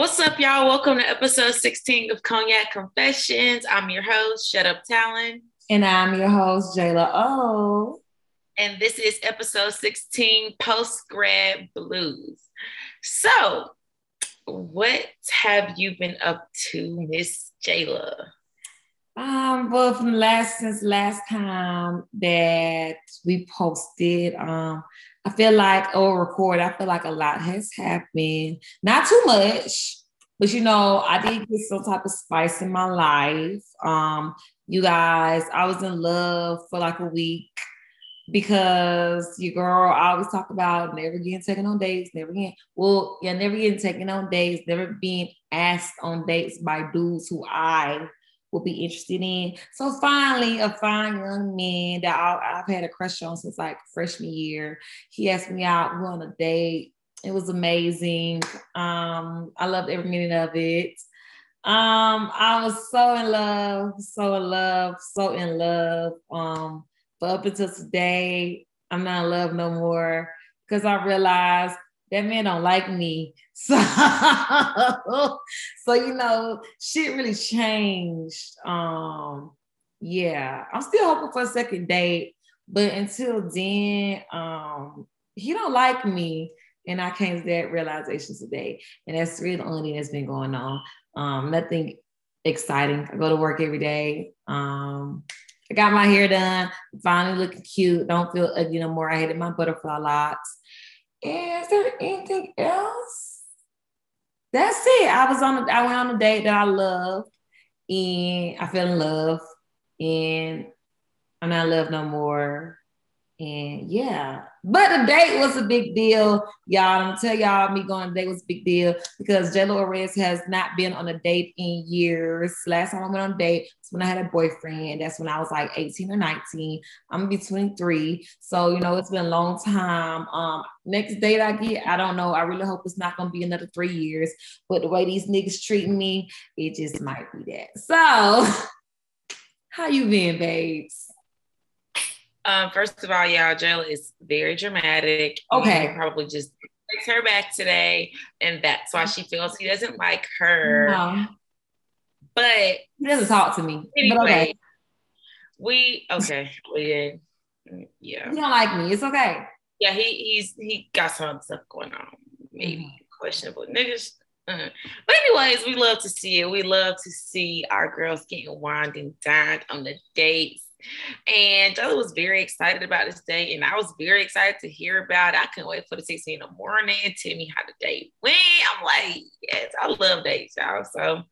What's up, y'all? Welcome to episode 16 of Cognac Confessions. I'm your host, Shut Up Talon. And I'm your host, Jayla O. And this is episode 16, Post Grad Blues. So, what have you been up to, Miss Jayla? Um, well, from last since last time that we posted, um, I feel like or record, I feel like a lot has happened. Not too much, but you know, I did get some type of spice in my life. Um, you guys, I was in love for like a week because your girl I always talk about never getting taken on dates, never getting well, yeah, never getting taken on dates, never being asked on dates by dudes who I will be interested in. So finally, a fine young man that I, have had a crush on since like freshman year, he asked me out. We on a date. It was amazing. Um, I loved every minute of it. Um, I was so in love, so in love, so in love. Um, but up until today, I'm not in love no more because I realized that man don't like me. So, so you know, shit really changed. Um, yeah, I'm still hoping for a second date, but until then, um, he don't like me. And I came to that realization today. And that's really the only thing that's been going on. Um, nothing exciting. I go to work every day. Um, I got my hair done, finally looking cute. Don't feel ugly no more. I hated my butterfly locks. Is there anything else? That's it. I was on. A, I went on a date that I loved, and I fell in love, and I'm not in love no more. And yeah, but the date was a big deal, y'all. I'm gonna tell y'all, me going on a date was a big deal because Jello Orez has not been on a date in years. Last time I went on a date was when I had a boyfriend. That's when I was like 18 or 19. I'm gonna be 23, so you know it's been a long time. Um, next date I get, I don't know. I really hope it's not gonna be another three years. But the way these niggas treating me, it just might be that. So, how you been, babes? Um, first of all, y'all, Jayla is very dramatic. Okay. probably just takes her back today, and that's why she feels he doesn't like her. No. But he doesn't talk to me. Anyway, but okay. We okay. We yeah. He don't like me. It's okay. Yeah, he he's he got some stuff going on. Maybe mm-hmm. questionable niggas. Uh, but anyways, we love to see it. We love to see our girls getting wined and dined on the dates and Jayla was very excited about this day, and I was very excited to hear about it. I couldn't wait for the 16 in the morning, tell me how the day went. I'm like, yes, I love dates, y'all. So,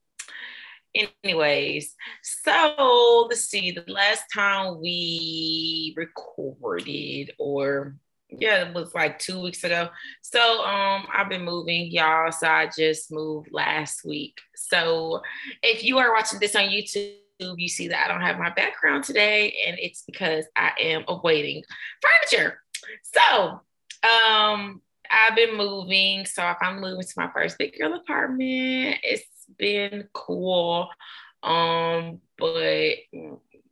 anyways, so let's see. The last time we recorded, or yeah, it was like two weeks ago. So um I've been moving, y'all. So I just moved last week. So if you are watching this on YouTube you see that I don't have my background today, and it's because I am awaiting furniture. So, um, I've been moving. So if I'm moving to my first big girl apartment, it's been cool. Um, but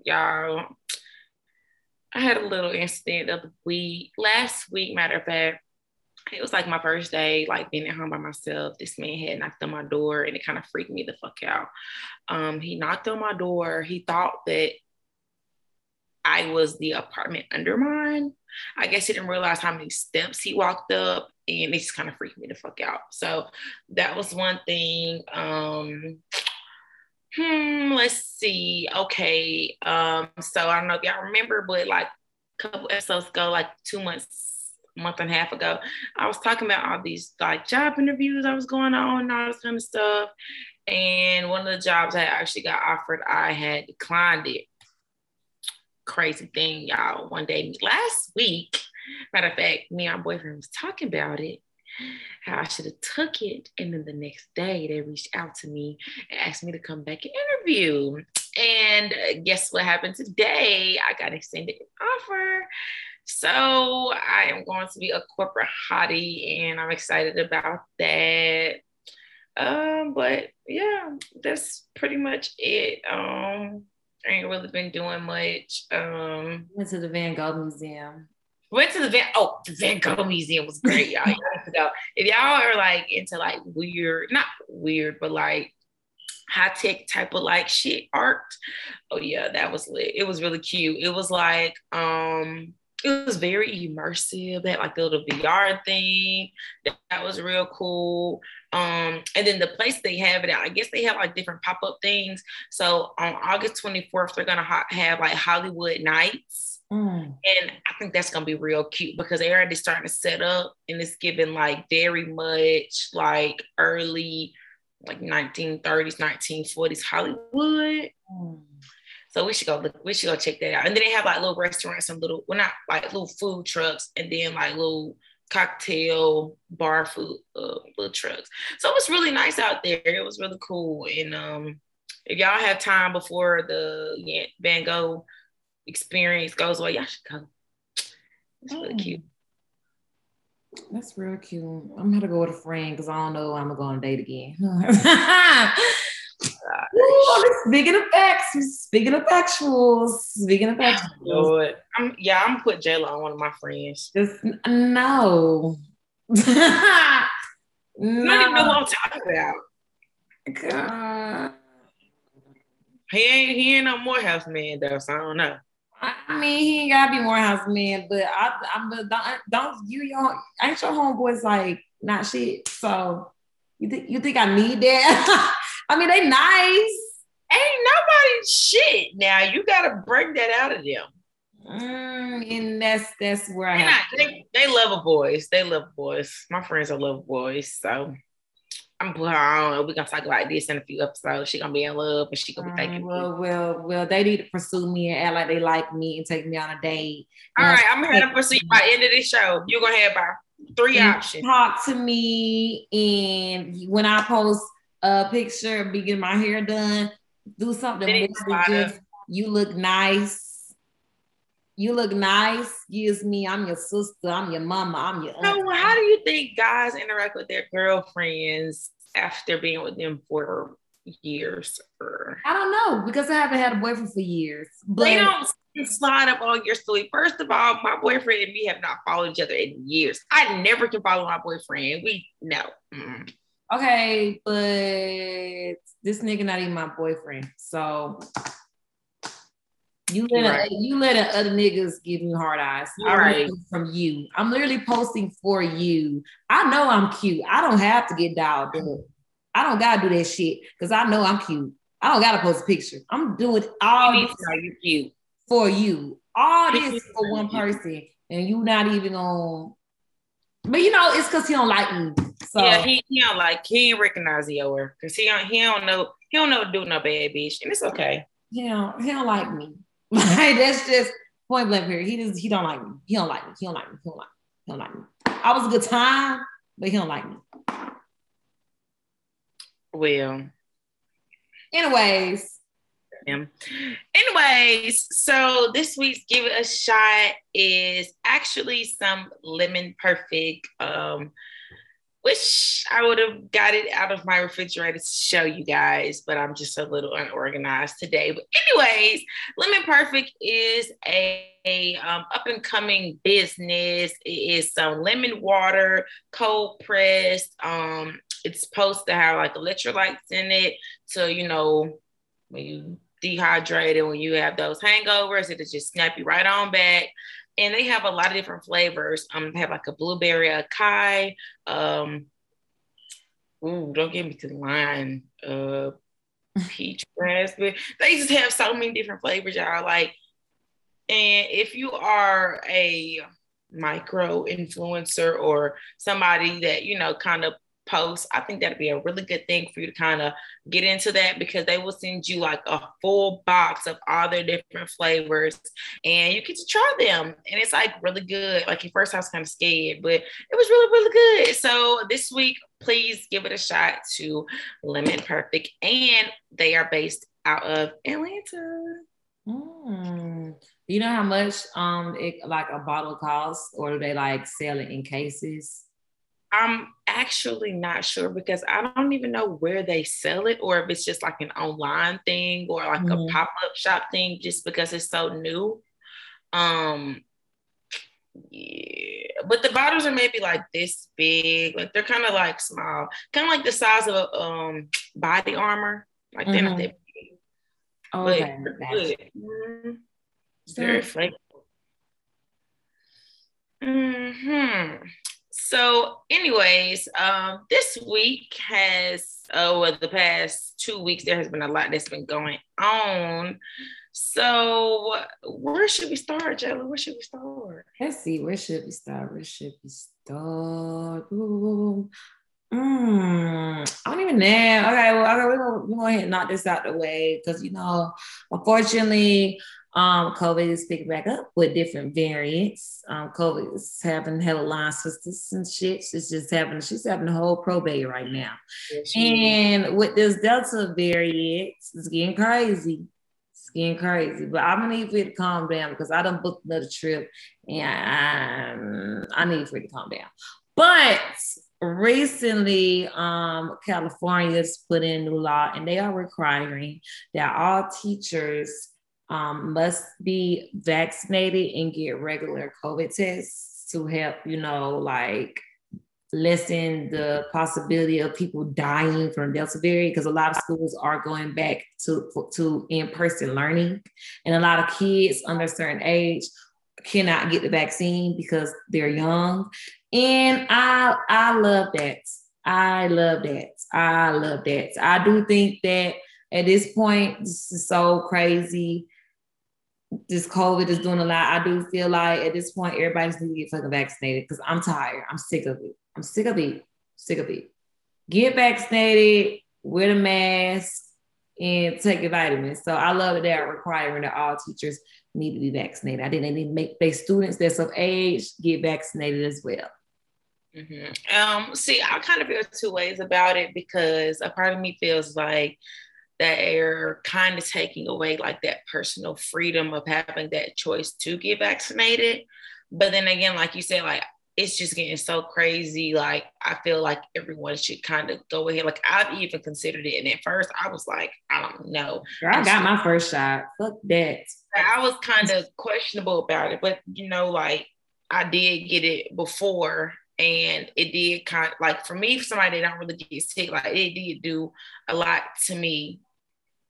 y'all, I had a little incident of the week last week. Matter of fact, it was like my first day, like being at home by myself. This man had knocked on my door and it kind of freaked me the fuck out. Um, he knocked on my door. He thought that I was the apartment under mine. I guess he didn't realize how many steps he walked up and it just kind of freaked me the fuck out. So that was one thing. Um, hmm, let's see. Okay. Um, so I don't know if y'all remember, but like a couple episodes ago, like two months month and a half ago, I was talking about all these like job interviews I was going on and all this kind of stuff. And one of the jobs I actually got offered, I had declined it. Crazy thing, y'all. One day last week, matter of fact, me and my boyfriend was talking about it how I should have took it. And then the next day they reached out to me and asked me to come back and interview. And guess what happened today? I got extended offer. So I am going to be a corporate hottie and I'm excited about that. Um, but yeah, that's pretty much it. Um, I ain't really been doing much. Um, went to the Van Gogh Museum. Went to the Van oh the Van Gogh Museum was great, y'all. y'all. If y'all are like into like weird, not weird, but like high tech type of like shit art. Oh yeah, that was lit. It was really cute. It was like um it was very immersive. They had like the little VR thing. That was real cool. Um, and then the place they have it at, I guess they have like different pop-up things. So on August 24th, they're gonna ha- have like Hollywood nights. Mm. And I think that's gonna be real cute because they're already starting to set up and it's giving like very much like early like 1930s, 1940s Hollywood. Mm. So we should go look, we should go check that out. And then they have like little restaurants and little, well, not like little food trucks, and then like little cocktail bar food uh, little trucks. So it was really nice out there. It was really cool. And um if y'all have time before the yeah, Van Gogh experience goes away, y'all should go. It's really mm. cute. That's real cute. I'm gonna go with a friend because I don't know I'm gonna go on a date again. Speaking of facts, speaking of factuals, speaking of factuals. I'm, yeah, I'm put J Lo on one of my friends. Just no. no. I don't even know what I'm talking about. God. He ain't he ain't no Morehouse man though, so I don't know. I mean, he ain't gotta be Morehouse man, but I, I'm don't, don't you your ain't your homeboys like not shit. So you think you think I need that? I mean, they nice. Ain't nobody shit. Now you gotta break that out of them. Mm, and that's that's where I have they, they love a boys. They love boys. My friends are love boys. So I'm put her on. We're gonna talk about this in a few episodes. She gonna be in love and she gonna be thinking. Mm, well, well, well, they need to pursue me and act like they like me and take me on a date. All right, I'm gonna pursue you by the end of this show. You're gonna have about three options. Talk to me, and when I post a picture of me getting my hair done, do something just you look nice. You look nice. Gives me, I'm your sister, I'm your mama, I'm your. So, how do you think guys interact with their girlfriends after being with them for years? Or I don't know because I haven't had a boyfriend for years. But they don't slide up on your story. First of all, my boyfriend and me have not followed each other in years. I never can follow my boyfriend. We no. Mm okay, but this nigga not even my boyfriend. So you let right. you let other niggas give me hard eyes. All right. From you. I'm literally posting for you. I know I'm cute. I don't have to get dialed up. I don't gotta do that shit because I know I'm cute. I don't gotta post a picture. I'm doing all this you cute. for you. All this for one person, and you not even on. But you know, it's because he don't like me. So yeah, he, he don't like he ain't recognize Yower because he don't he don't know he don't know to do no bad bitch, and it's okay. He don't he don't like me. Like that's just point blank period. He just he don't like me. He don't like me. He don't like me. He don't like me. He don't like me. I was a good time, but he don't like me. Well. Anyways. Yeah. Anyways, so this week's give it a shot is actually some lemon perfect um Wish I would have got it out of my refrigerator to show you guys, but I'm just a little unorganized today. But anyways, Lemon Perfect is a, a um, up and coming business. It is some lemon water, cold pressed. Um, it's supposed to have like electrolytes in it, so you know when you dehydrated, when you have those hangovers, it'll just snap you right on back and they have a lot of different flavors. Um, they have like a blueberry acai. Um, ooh, don't get me to the line. Uh, peach raspberry. They just have so many different flavors, y'all. Like, and if you are a micro influencer or somebody that you know kind of post, I think that'd be a really good thing for you to kind of get into that because they will send you like a full box of all their different flavors and you get to try them. And it's like really good. Like at first I was kind of scared, but it was really, really good. So this week, please give it a shot to Lemon Perfect. And they are based out of Atlanta. Mm. You know how much um it like a bottle costs, or do they like sell it in cases? I'm actually not sure because I don't even know where they sell it or if it's just like an online thing or like mm-hmm. a pop-up shop thing just because it's so new. Um yeah, but the bottles are maybe like this big, like they're kind of like small, kind of like the size of a um BodyArmor, like they're mm-hmm. not that big. Oh, Okay, but. Mm-hmm. Very flavorful. Hmm. So, anyways, um, this week has oh, well, the past two weeks there has been a lot that's been going on. So, where should we start, Jayla? Where should we start? Let's see. Where should we start? Where should we start? Ooh. Mm, I don't even know. Okay, well, okay, we're gonna, we're gonna knock this out the way because you know, unfortunately, um, COVID is picking back up with different variants. Um, COVID is having line sisters and shit. She's just having, she's having a whole probate right now. Yes, and with this Delta variant, it's getting crazy. It's getting crazy. But I'm gonna need for it to calm down because I done booked another trip and I need for it to calm down. But recently um california's put in new law and they are requiring that all teachers um, must be vaccinated and get regular COVID tests to help, you know, like lessen the possibility of people dying from Delta variant because a lot of schools are going back to, to in-person learning. And a lot of kids under a certain age cannot get the vaccine because they're young. And I I love that. I love that. I love that. I do think that at this point, this is so crazy this COVID is doing a lot. I do feel like at this point, everybody's need to get fucking vaccinated because I'm tired. I'm sick of it. I'm sick of it. Sick of it. Get vaccinated, wear the mask, and take your vitamins. So I love that requiring that all teachers need to be vaccinated. I think they need to make their students that's of age get vaccinated as well. Mm-hmm. Um, see, I kind of feel two ways about it because a part of me feels like that are kind of taking away like that personal freedom of having that choice to get vaccinated. But then again, like you said, like it's just getting so crazy. Like I feel like everyone should kind of go ahead. Like I've even considered it, and at first I was like, I don't know. Girl, I got my first shot. Fuck that. I was kind of questionable about it, but you know, like I did get it before, and it did kind of like for me, for somebody that don't really get sick, like it did do a lot to me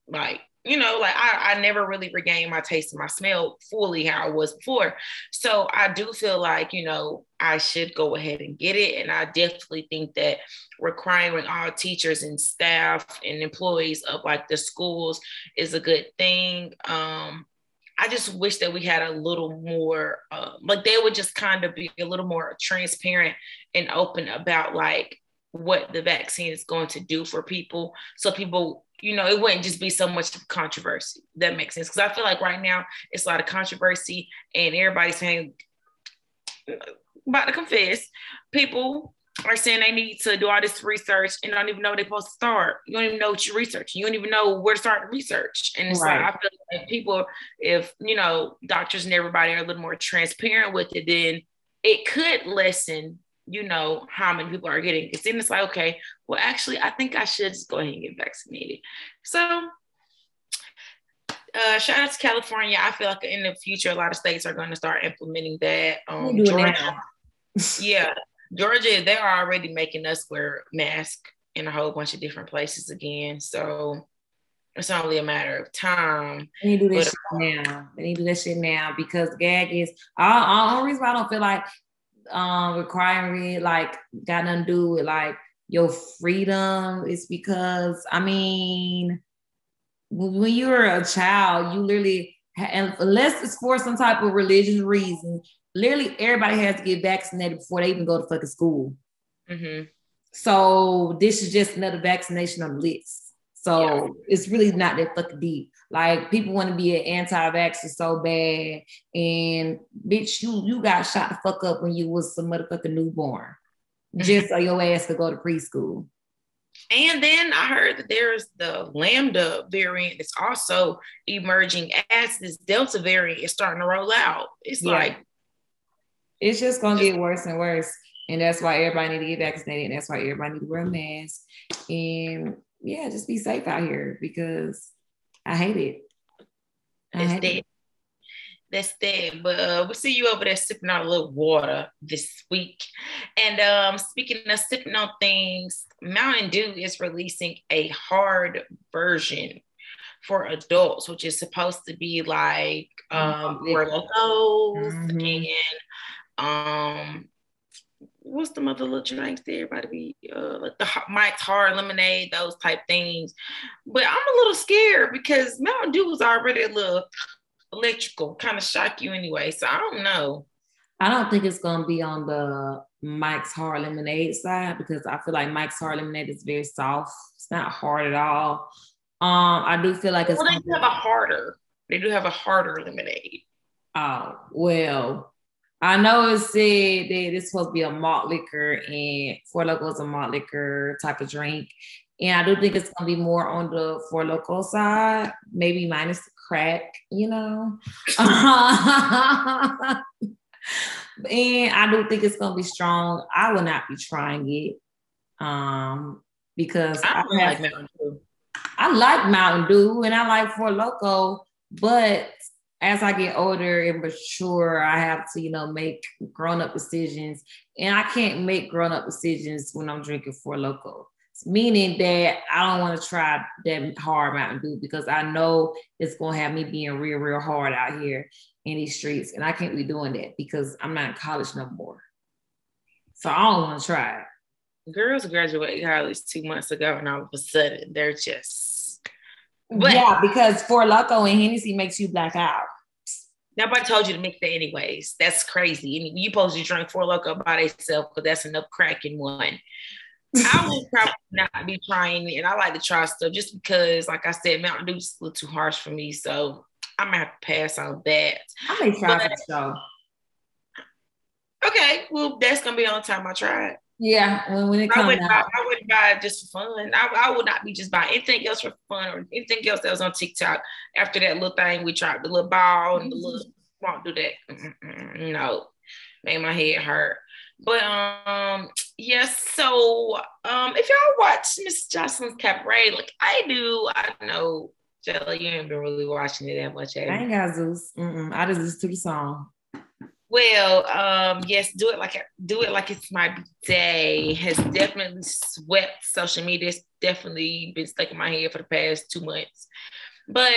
like you know, like I, I never really regained my taste and my smell fully how I was before. So I do feel like, you know, I should go ahead and get it. And I definitely think that requiring all teachers and staff and employees of like the schools is a good thing. Um, I just wish that we had a little more, uh, like they would just kind of be a little more transparent and open about like what the vaccine is going to do for people. So people you know, it wouldn't just be so much controversy. That makes sense. Because I feel like right now it's a lot of controversy and everybody's saying, about to confess, people are saying they need to do all this research and don't even know they're supposed to start. You don't even know what you're researching. You don't even know where to start the research. And it's right. like, I feel like people, if, you know, doctors and everybody are a little more transparent with it, then it could lessen you know how many people are getting it. Then it's like, okay, well, actually, I think I should just go ahead and get vaccinated. So uh, shout out to California. I feel like in the future, a lot of states are going to start implementing that. Um, Georgia, yeah, Georgia, they're already making us wear masks in a whole bunch of different places again. So it's only a matter of time. They need to do this but, shit now. They need to do this shit now because gag is all, all reason why I don't feel like um requiring like got nothing to do with like your freedom is because I mean when you're a child, you literally unless it's for some type of religious reason, literally everybody has to get vaccinated before they even go to fucking school. Mm-hmm. So this is just another vaccination on the list. So yeah. it's really not that fucking deep. Like people want to be an anti-vaxxer so bad, and bitch, you you got shot the fuck up when you was some motherfucking newborn, just so your ass could go to preschool. And then I heard that there's the Lambda variant that's also emerging as this Delta variant is starting to roll out. It's yeah. like it's just gonna get worse and worse. And that's why everybody need to get vaccinated. And that's why everybody need to wear a mask. And yeah, just be safe out here because I hate it. I hate that, it. that's that. But uh, we'll see you over there sipping on a little water this week. And um, speaking of sipping on things, Mountain Dew is releasing a hard version for adults, which is supposed to be like um, Four Lokos mm-hmm. and um, what's the other little drinks that everybody be uh, like the Mike's Hard Lemonade, those type things. But I'm a little scared because Mountain Dew was already a little electrical, kind of shock you anyway. So I don't know. I don't think it's gonna be on the Mike's Hard Lemonade side because I feel like Mike's Hard Lemonade is very soft. It's not hard at all. Um, I do feel like it's. Well, they do have a harder. They do have a harder lemonade. Oh well, I know it said that it's supposed to be a malt liquor, and Four Loko is a malt liquor type of drink. And I do think it's gonna be more on the Four Loko side, maybe minus the crack, you know. and I do think it's gonna be strong. I will not be trying it. Um, because I, I like Mountain Dew. I like Mountain Dew and I like Four Loko, but as I get older and mature, I have to, you know, make grown up decisions. And I can't make grown up decisions when I'm drinking Four Loko. Meaning that I don't want to try that hard Mountain Dew because I know it's going to have me being real, real hard out here in these streets. And I can't be doing that because I'm not in college no more. So I don't want to try it. Girls graduated college two months ago, and all of a sudden they're just but yeah, because Four Loko and Hennessy makes you black out. Nobody told you to mix that anyways. That's crazy. And you supposed to drink Four Loko by itself because that's enough crack in one. I would probably not be trying it. And I like to try stuff just because, like I said, Mountain Dew's a little too harsh for me. So I might have to pass on that. I may try but. Okay, well, that's gonna be on time I try it. Yeah, when, when it comes I out. Buy, I wouldn't buy it just for fun. I, I would not be just buying anything else for fun or anything else that was on TikTok after that little thing we tried, the little ball and the little, won't do that. Mm-mm, no, made my head hurt. But um, yes, so um, if y'all watch Miss Joseline's Cabaret, like I do, I know Jelly, you ain't been really watching it that much. I ain't got Zeus. Mm-mm. I just listen to the song. Well, um, yes, do it like do it like it's my day has definitely swept social media. It's definitely been stuck in my head for the past two months. But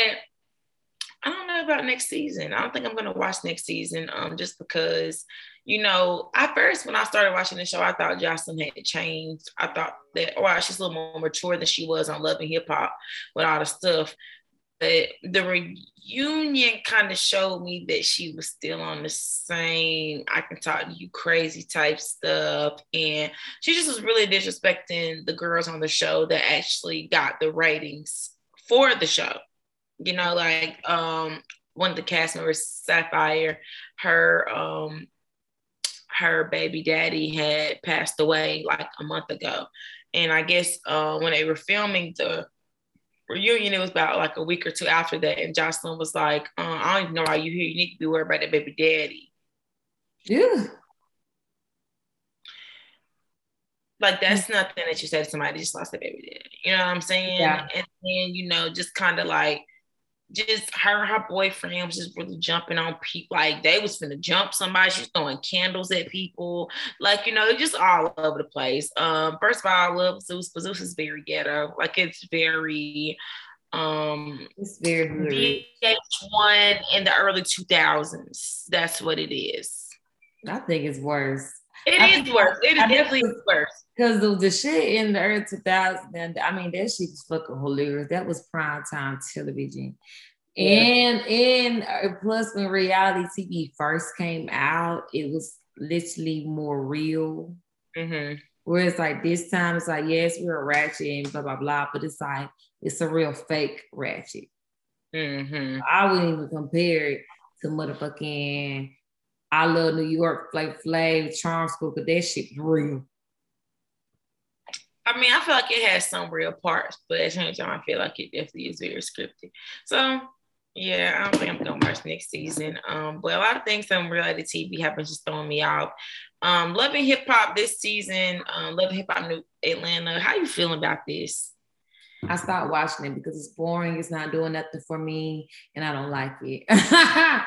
I don't know about next season. I don't think I'm gonna watch next season. Um, just because, you know, at first when I started watching the show, I thought Joseline had changed. I thought that wow, she's a little more mature than she was on Love and Hip Hop with all the stuff but the reunion kind of showed me that she was still on the same I can talk to you crazy type stuff. And she just was really disrespecting the girls on the show that actually got the ratings for the show. You know, like um one of the cast members, Sapphire, her um her baby daddy had passed away like a month ago. And I guess uh, when they were filming the reunion, it was about like a week or two after that. And Joseline was like, uh, I don't even know why you here. You need to be worried about that baby daddy. Yeah. Like that's nothing that you say to somebody just lost a baby daddy. You know what I'm saying? Yeah. And then, you know, just kind of like just her her boyfriend was just really jumping on people like they was finna jump somebody she's throwing candles at people like you know just all over the place. Um first of all i love zeus but zeus is very ghetto like it's very um it's very VH1 in the early 2000s that's what it is. I think it's worse. It I is worse it is definitely worse because the, the shit in the early 2000s, I mean, that shit was fucking hilarious. That was prime time television. Yeah. And and uh, plus, when reality TV first came out, it was literally more real. Mm-hmm. Whereas like this time, it's like yes, we're a ratchet and blah blah blah, but it's like it's a real fake ratchet. Mm-hmm. I wouldn't even compare it to motherfucking I love New York, Flavor Flav, Charm School, because that shit real. I mean, I feel like it has some real parts, but at the same time, I feel like it definitely is very scripted. So yeah, I don't think I'm gonna watch next season. Um, but a lot of things on reality TV have been just throwing me off. Um, Love and Hip Hop this season, um, Love and Hip Hop New Atlanta. How you feeling about this? I stopped watching it because it's boring. It's not doing nothing for me, and I don't like it.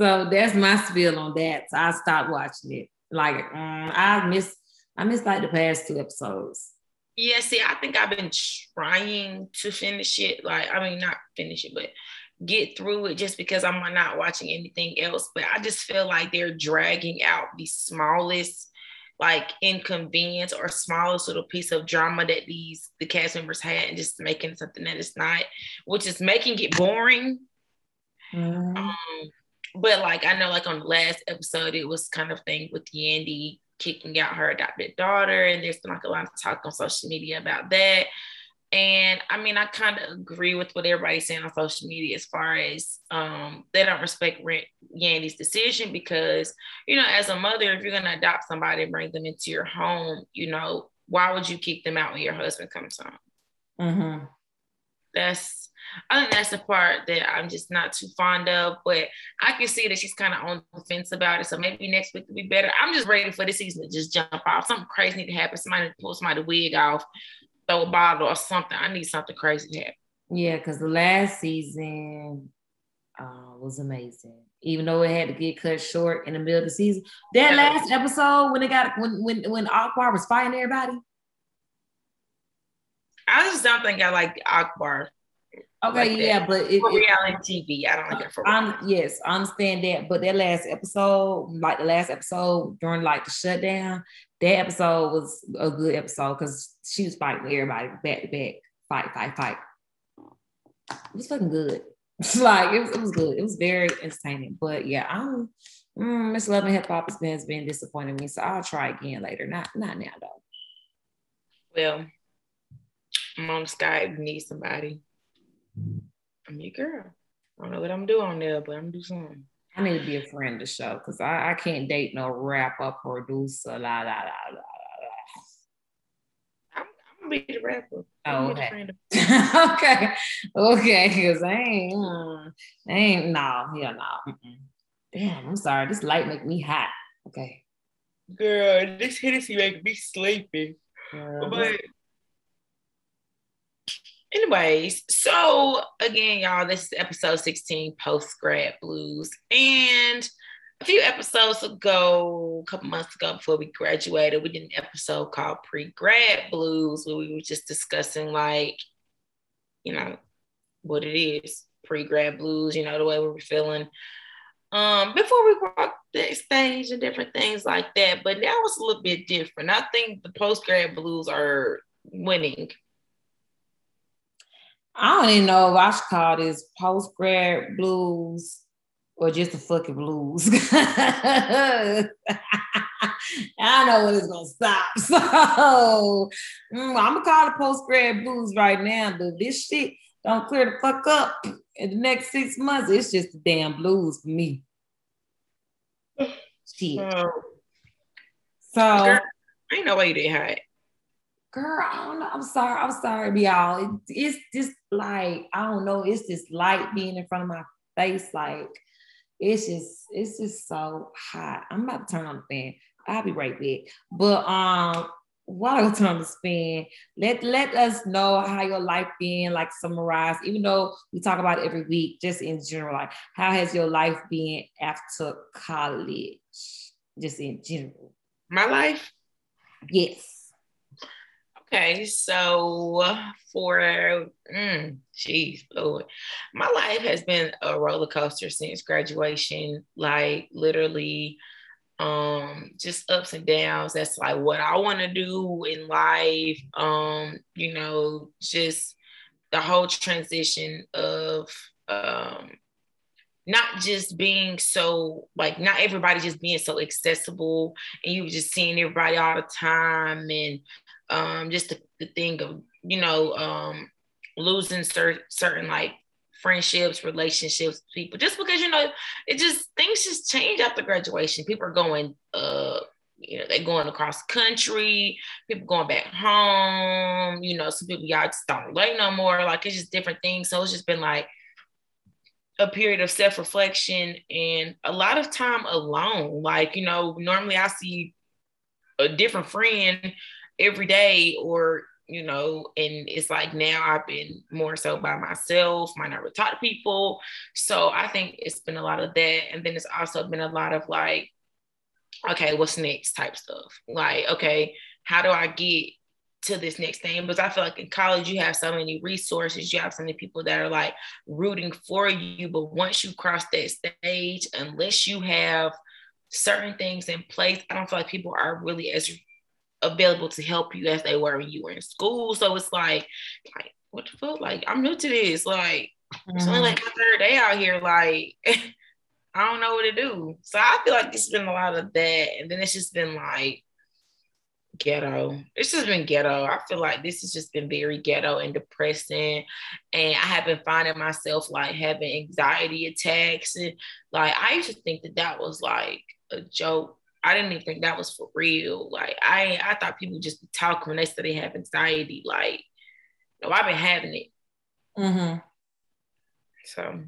So that's my spiel on that. So I stopped watching it. Like um, I missed, I missed like the past two episodes. Yeah, see, I think I've been trying to finish it. Like, I mean, not finish it, but get through it just because I'm not watching anything else. But I just feel like they're dragging out the smallest like inconvenience or smallest little piece of drama that these the cast members had and just making something that is not, which is making it boring. Mm-hmm. Um, but like I know, like on the last episode, it was kind of thing with Yandy kicking out her adopted daughter, and there's been like a lot of talk on social media about that. And I mean, I kind of agree with what everybody's saying on social media as far as um, they don't respect Yandy's decision because, you know, as a mother, if you're going to adopt somebody and bring them into your home, you know, why would you kick them out when your husband comes home? Mm-hmm. That's I think that's the part that I'm just not too fond of, but I can see that she's kind of on the fence about it. So maybe next week will be better. I'm just ready for this season to just jump off. Something crazy need to happen. Somebody pull somebody wig off, throw a bottle or something. I need something crazy to happen. Yeah, because the last season uh, was amazing. Even though it had to get cut short in the middle of the season. That last episode when it got when when when Akbar was fighting everybody. I just don't think I like Akbar. Okay, like yeah, but it, for reality TV, I don't like it for. I'm, yes, I understand that, but that last episode, like the last episode during like the shutdown, that episode was a good episode because she was fighting everybody back to back, fight, fight, fight. It was fucking good. like it was, it was good. It was very entertaining. But yeah, I'm mm, Miss Love and Hip Hop has been, has been disappointing me, so I'll try again later. Not not now though. Well, I'm on Skype. Need somebody. I'm your girl. I don't know what I'm doing there, but I'm doing something. I need to be a friend of the show because I, I can't date no rapper, producer, la la la la la. I'm, I'm gonna be the rapper. Oh, okay. okay. Okay. Because I ain't, mm, I ain't, no, yeah, no. Mm-mm. Damn, I'm sorry. This light make me hot. Okay. Girl, this Hennessy make me sleepy. but anyways, so again, y'all, this is episode 16, post grad blues. And a few episodes ago, a couple months ago, before we graduated, we did an episode called Pre Grad Blues, where we were just discussing, like, you know, what it is pre grad blues, you know, the way we were feeling. Um, before we walked the stage and different things like that, but now it's a little bit different. I think the post grad blues are winning I don't even know if I should call this post grad blues or just the fucking blues. I know when it's gonna stop. So mm, I'm gonna call it post grad blues right now, but this shit don't clear the fuck up in the next six months. It's just the damn blues for me. Shit. Oh. So I ain't no way you didn't hide girl, I don't know. I'm sorry. I'm sorry, y'all. It, it's just like, I don't know. It's just light being in front of my face. Like, it's just, it's just so hot. I'm about to turn on the fan. I'll be right back. But um, while I turn on the spin, let let us know how your life been, like summarize, even though we talk about it every week, just in general, like how has your life been after college? Just in general. My life? Yes. Okay, so for mm, geez, Lord, my life has been a roller coaster since graduation. Like literally, um, just ups and downs. That's like what I want to do in life. Um, you know, just the whole transition of um not just being so like not everybody just being so accessible and you just seeing everybody all the time and um, just the, the thing of you know um, losing cer- certain like friendships, relationships, people, just because you know it just things just change after graduation. People are going, uh, you know, they're going across country. People going back home. You know, some people y'all just don't relate no more. Like it's just different things. So it's just been like a period of self reflection and a lot of time alone. Like you know, normally I see a different friend every day or you know, and it's like now I've been more so by myself, might not talk to people. So I think it's been a lot of that. And then it's also been a lot of like, okay, what's next type stuff. Like, okay, how do I get to this next thing? Because I feel like in college, you have so many resources, you have so many people that are like rooting for you. But once you cross that stage, unless you have certain things in place, I don't feel like people are really as available to help you as they were when you were in school. So it's like, like what the fuck? Like I'm new to this. Like mm-hmm. it's only like my third day out here. Like I don't know what to do. So I feel like it's been a lot of that, and then it's just been like ghetto. It's just been ghetto. I feel like this has just been very ghetto and depressing. And I have been finding myself like having anxiety attacks. And like, I used to think that that was like a joke. I didn't even think that was for real. Like I, I thought people just talk when they said they have anxiety. Like, no, I've been having it. Mm-hmm. So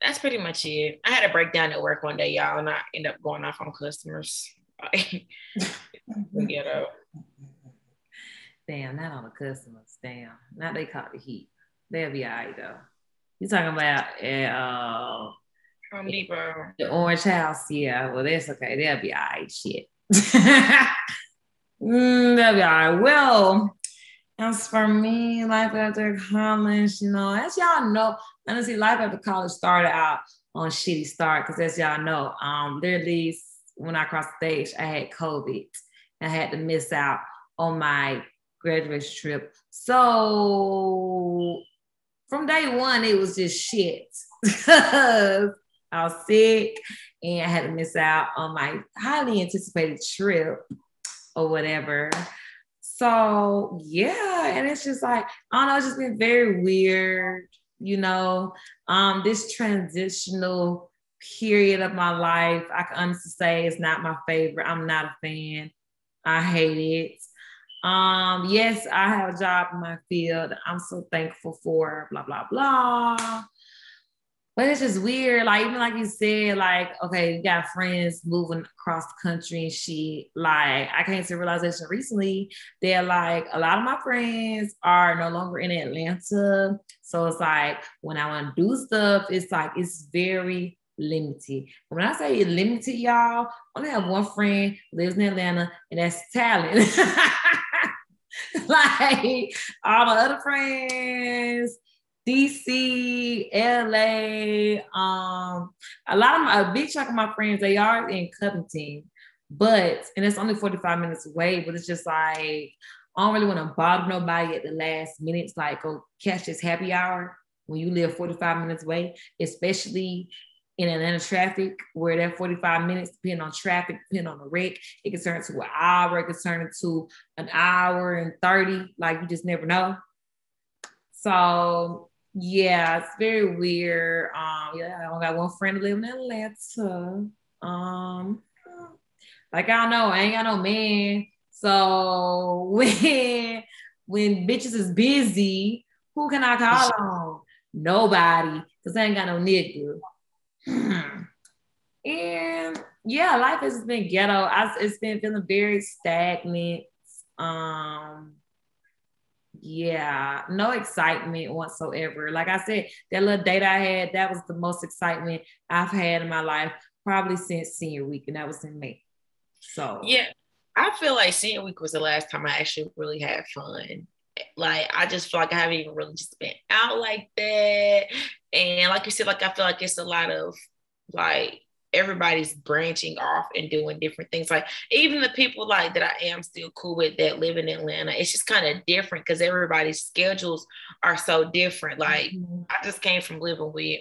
that's pretty much it. I had a breakdown at work one day, y'all, and I end up going off on customers. Get out. Damn, not on the customers. Damn, now they caught the heat. They'll be all right though. You talking about uh, Home Depot. The Orange House, yeah. Well, that's okay. They'll be all right. Shit. mm, they'll be all right. Well, as for me, life after college, you know, as y'all know, honestly, life after college started out on shitty start because as y'all know, um, literally when I crossed the stage, I had COVID. I had to miss out on my graduation trip. So from day one, it was just shit. I was sick and I had to miss out on my highly anticipated trip or whatever. So yeah, and it's just like, I don't know, it's just been very weird, you know. Um, this transitional period of my life, I can honestly say it's not my favorite. I'm not a fan. I hate it. Um, yes, I have a job in my field. I'm so thankful for blah blah blah. But it's just weird. Like even like you said, like okay, you got friends moving across the country and shit. Like I came to realization recently that like a lot of my friends are no longer in Atlanta. So it's like when I want to do stuff, it's like it's very limited. When I say limited, y'all, I only have one friend lives in Atlanta, and that's Talon. like all my other friends, DC, LA, um, a lot of my, a big chunk of my friends, they are in Covington, but and it's only 45 minutes away, but it's just like I don't really want to bother nobody at the last minutes, like go catch this happy hour when you live 45 minutes away, especially in Atlanta traffic, where that 45 minutes, depending on traffic, depending on the wreck, it can turn to an hour, it can turn into an hour and 30. Like you just never know. So yeah, it's very weird. Um, yeah, I only got one friend living in Atlanta. Um, like I don't know, I ain't got no man. So when when bitches is busy, who can I call on? Nobody, because I ain't got no nigga. and yeah, life has been ghetto. I, it's been feeling very stagnant. Um, yeah, no excitement whatsoever. Like I said, that little date I had, that was the most excitement I've had in my life, probably since senior week, and that was in May. So yeah, I feel like senior week was the last time I actually really had fun. Like I just feel like I haven't even really just been out like that. And like you said, like I feel like it's a lot of like everybody's branching off and doing different things. Like even the people like that I am still cool with that live in Atlanta, it's just kind of different because everybody's schedules are so different. Like mm-hmm. I just came from living with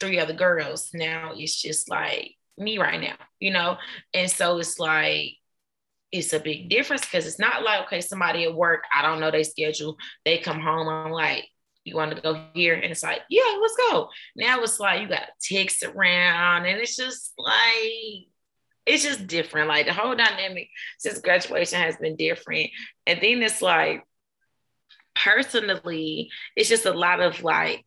three other girls. Now it's just like me right now, you know? And so it's like it's a big difference because it's not like okay somebody at work i don't know their schedule they come home i'm like you want to go here? And it's like yeah let's go. Now it's like you got text around and it's just like it's just different. Like the whole dynamic since graduation has been different. And then it's like personally it's just a lot of like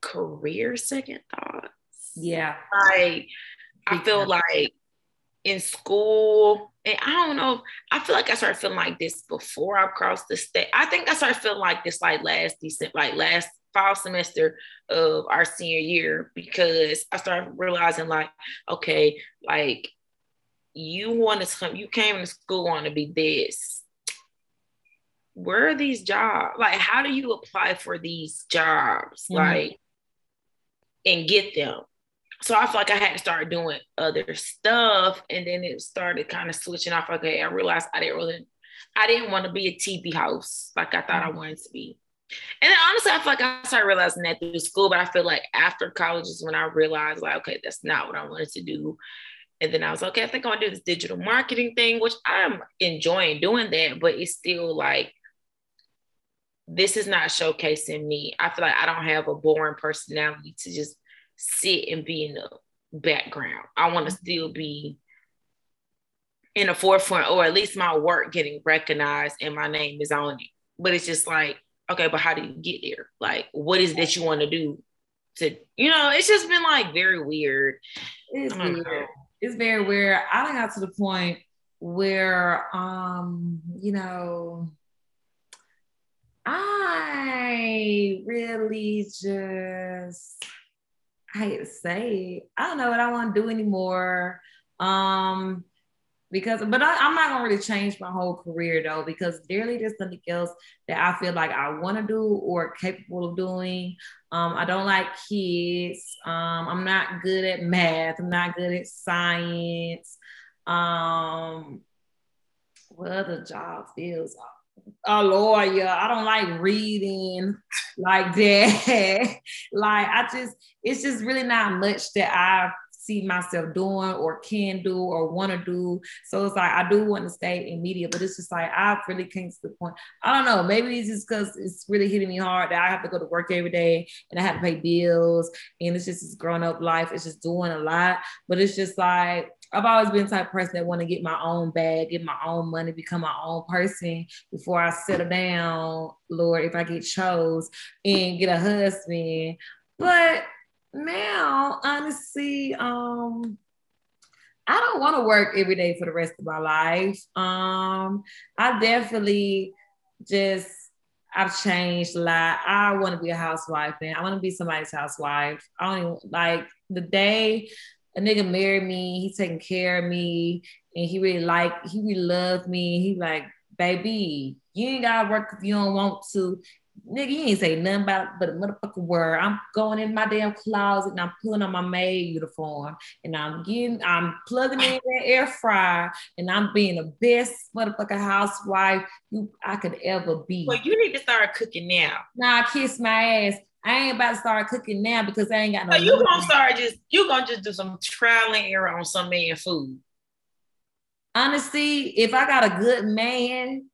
career second thoughts. Yeah. Like i feel like in school, and I don't know. I feel like I started feeling like this before I crossed the state. I think I started feeling like this like last December, like last fall semester of our senior year because I started realizing like, okay, like you wanted to come, you came to school want to be this. Where are these jobs? Like, how do you apply for these jobs? Mm-hmm. Like, and get them so I feel like I had to start doing other stuff, and then it started kind of switching off. Okay, I realized I didn't really, I didn't want to be a TV host like I thought I mm-hmm. wanted to be. And then honestly, I feel like I started realizing that through school, but I feel like after college is when I realized like, okay, that's not what I wanted to do. And then I was okay, I think I want to do this digital marketing thing, which I'm enjoying doing that, but it's still like this is not showcasing me. I feel like I don't have a boring personality to just sit and be in the background. I want to still be in the forefront, or at least my work getting recognized and my name is on it. But it's just like, okay, but how do you get there? Like, what is that you want to do? To you know, it's just been like very weird. It's weird. Know. It's very weird. I got to the point where, um, you know, I really just I hate to say, I don't know what I want to do anymore. Um, because, but I, am not gonna really change my whole career though, because dearly there's something else that I feel like I want to do or capable of doing. Um, I don't like kids. Um, I'm not good at math. I'm not good at science. Um, what other job feels a lawyer. I don't like reading like that. like I just, it's just really not much that I see myself doing or can do or want to do. So it's like I do want to stay in media, but it's just like I really came to the point. I don't know. Maybe it's just because it's really hitting me hard that I have to go to work every day and I have to pay bills and it's just this grown up life. It's just doing a lot. But it's just like I've always been type person that want to get my own bag, get my own money, become my own person before I settle down, Lord, if I get chose and get a husband. But now, honestly, um, I don't want to work every day for the rest of my life. Um, I definitely just I've changed a lot. I want to be a housewife, man. I want to be somebody's housewife. I don't even like the day a nigga married me, he taking care of me, and he really like, he really loved me. He like, baby, you ain't gotta work if you don't want to. Nigga, you ain't say nothing about it but a motherfucking word. I'm going in my damn closet and I'm pulling on my maid uniform and I'm getting, I'm plugging in that air fryer and I'm being the best motherfucking housewife you I could ever be. Well, you need to start cooking now. Nah, kiss my ass. I ain't about to start cooking now because I ain't got no. So you gonna start just you gonna just do some trial and error on some man food. Honestly, if I got a good man,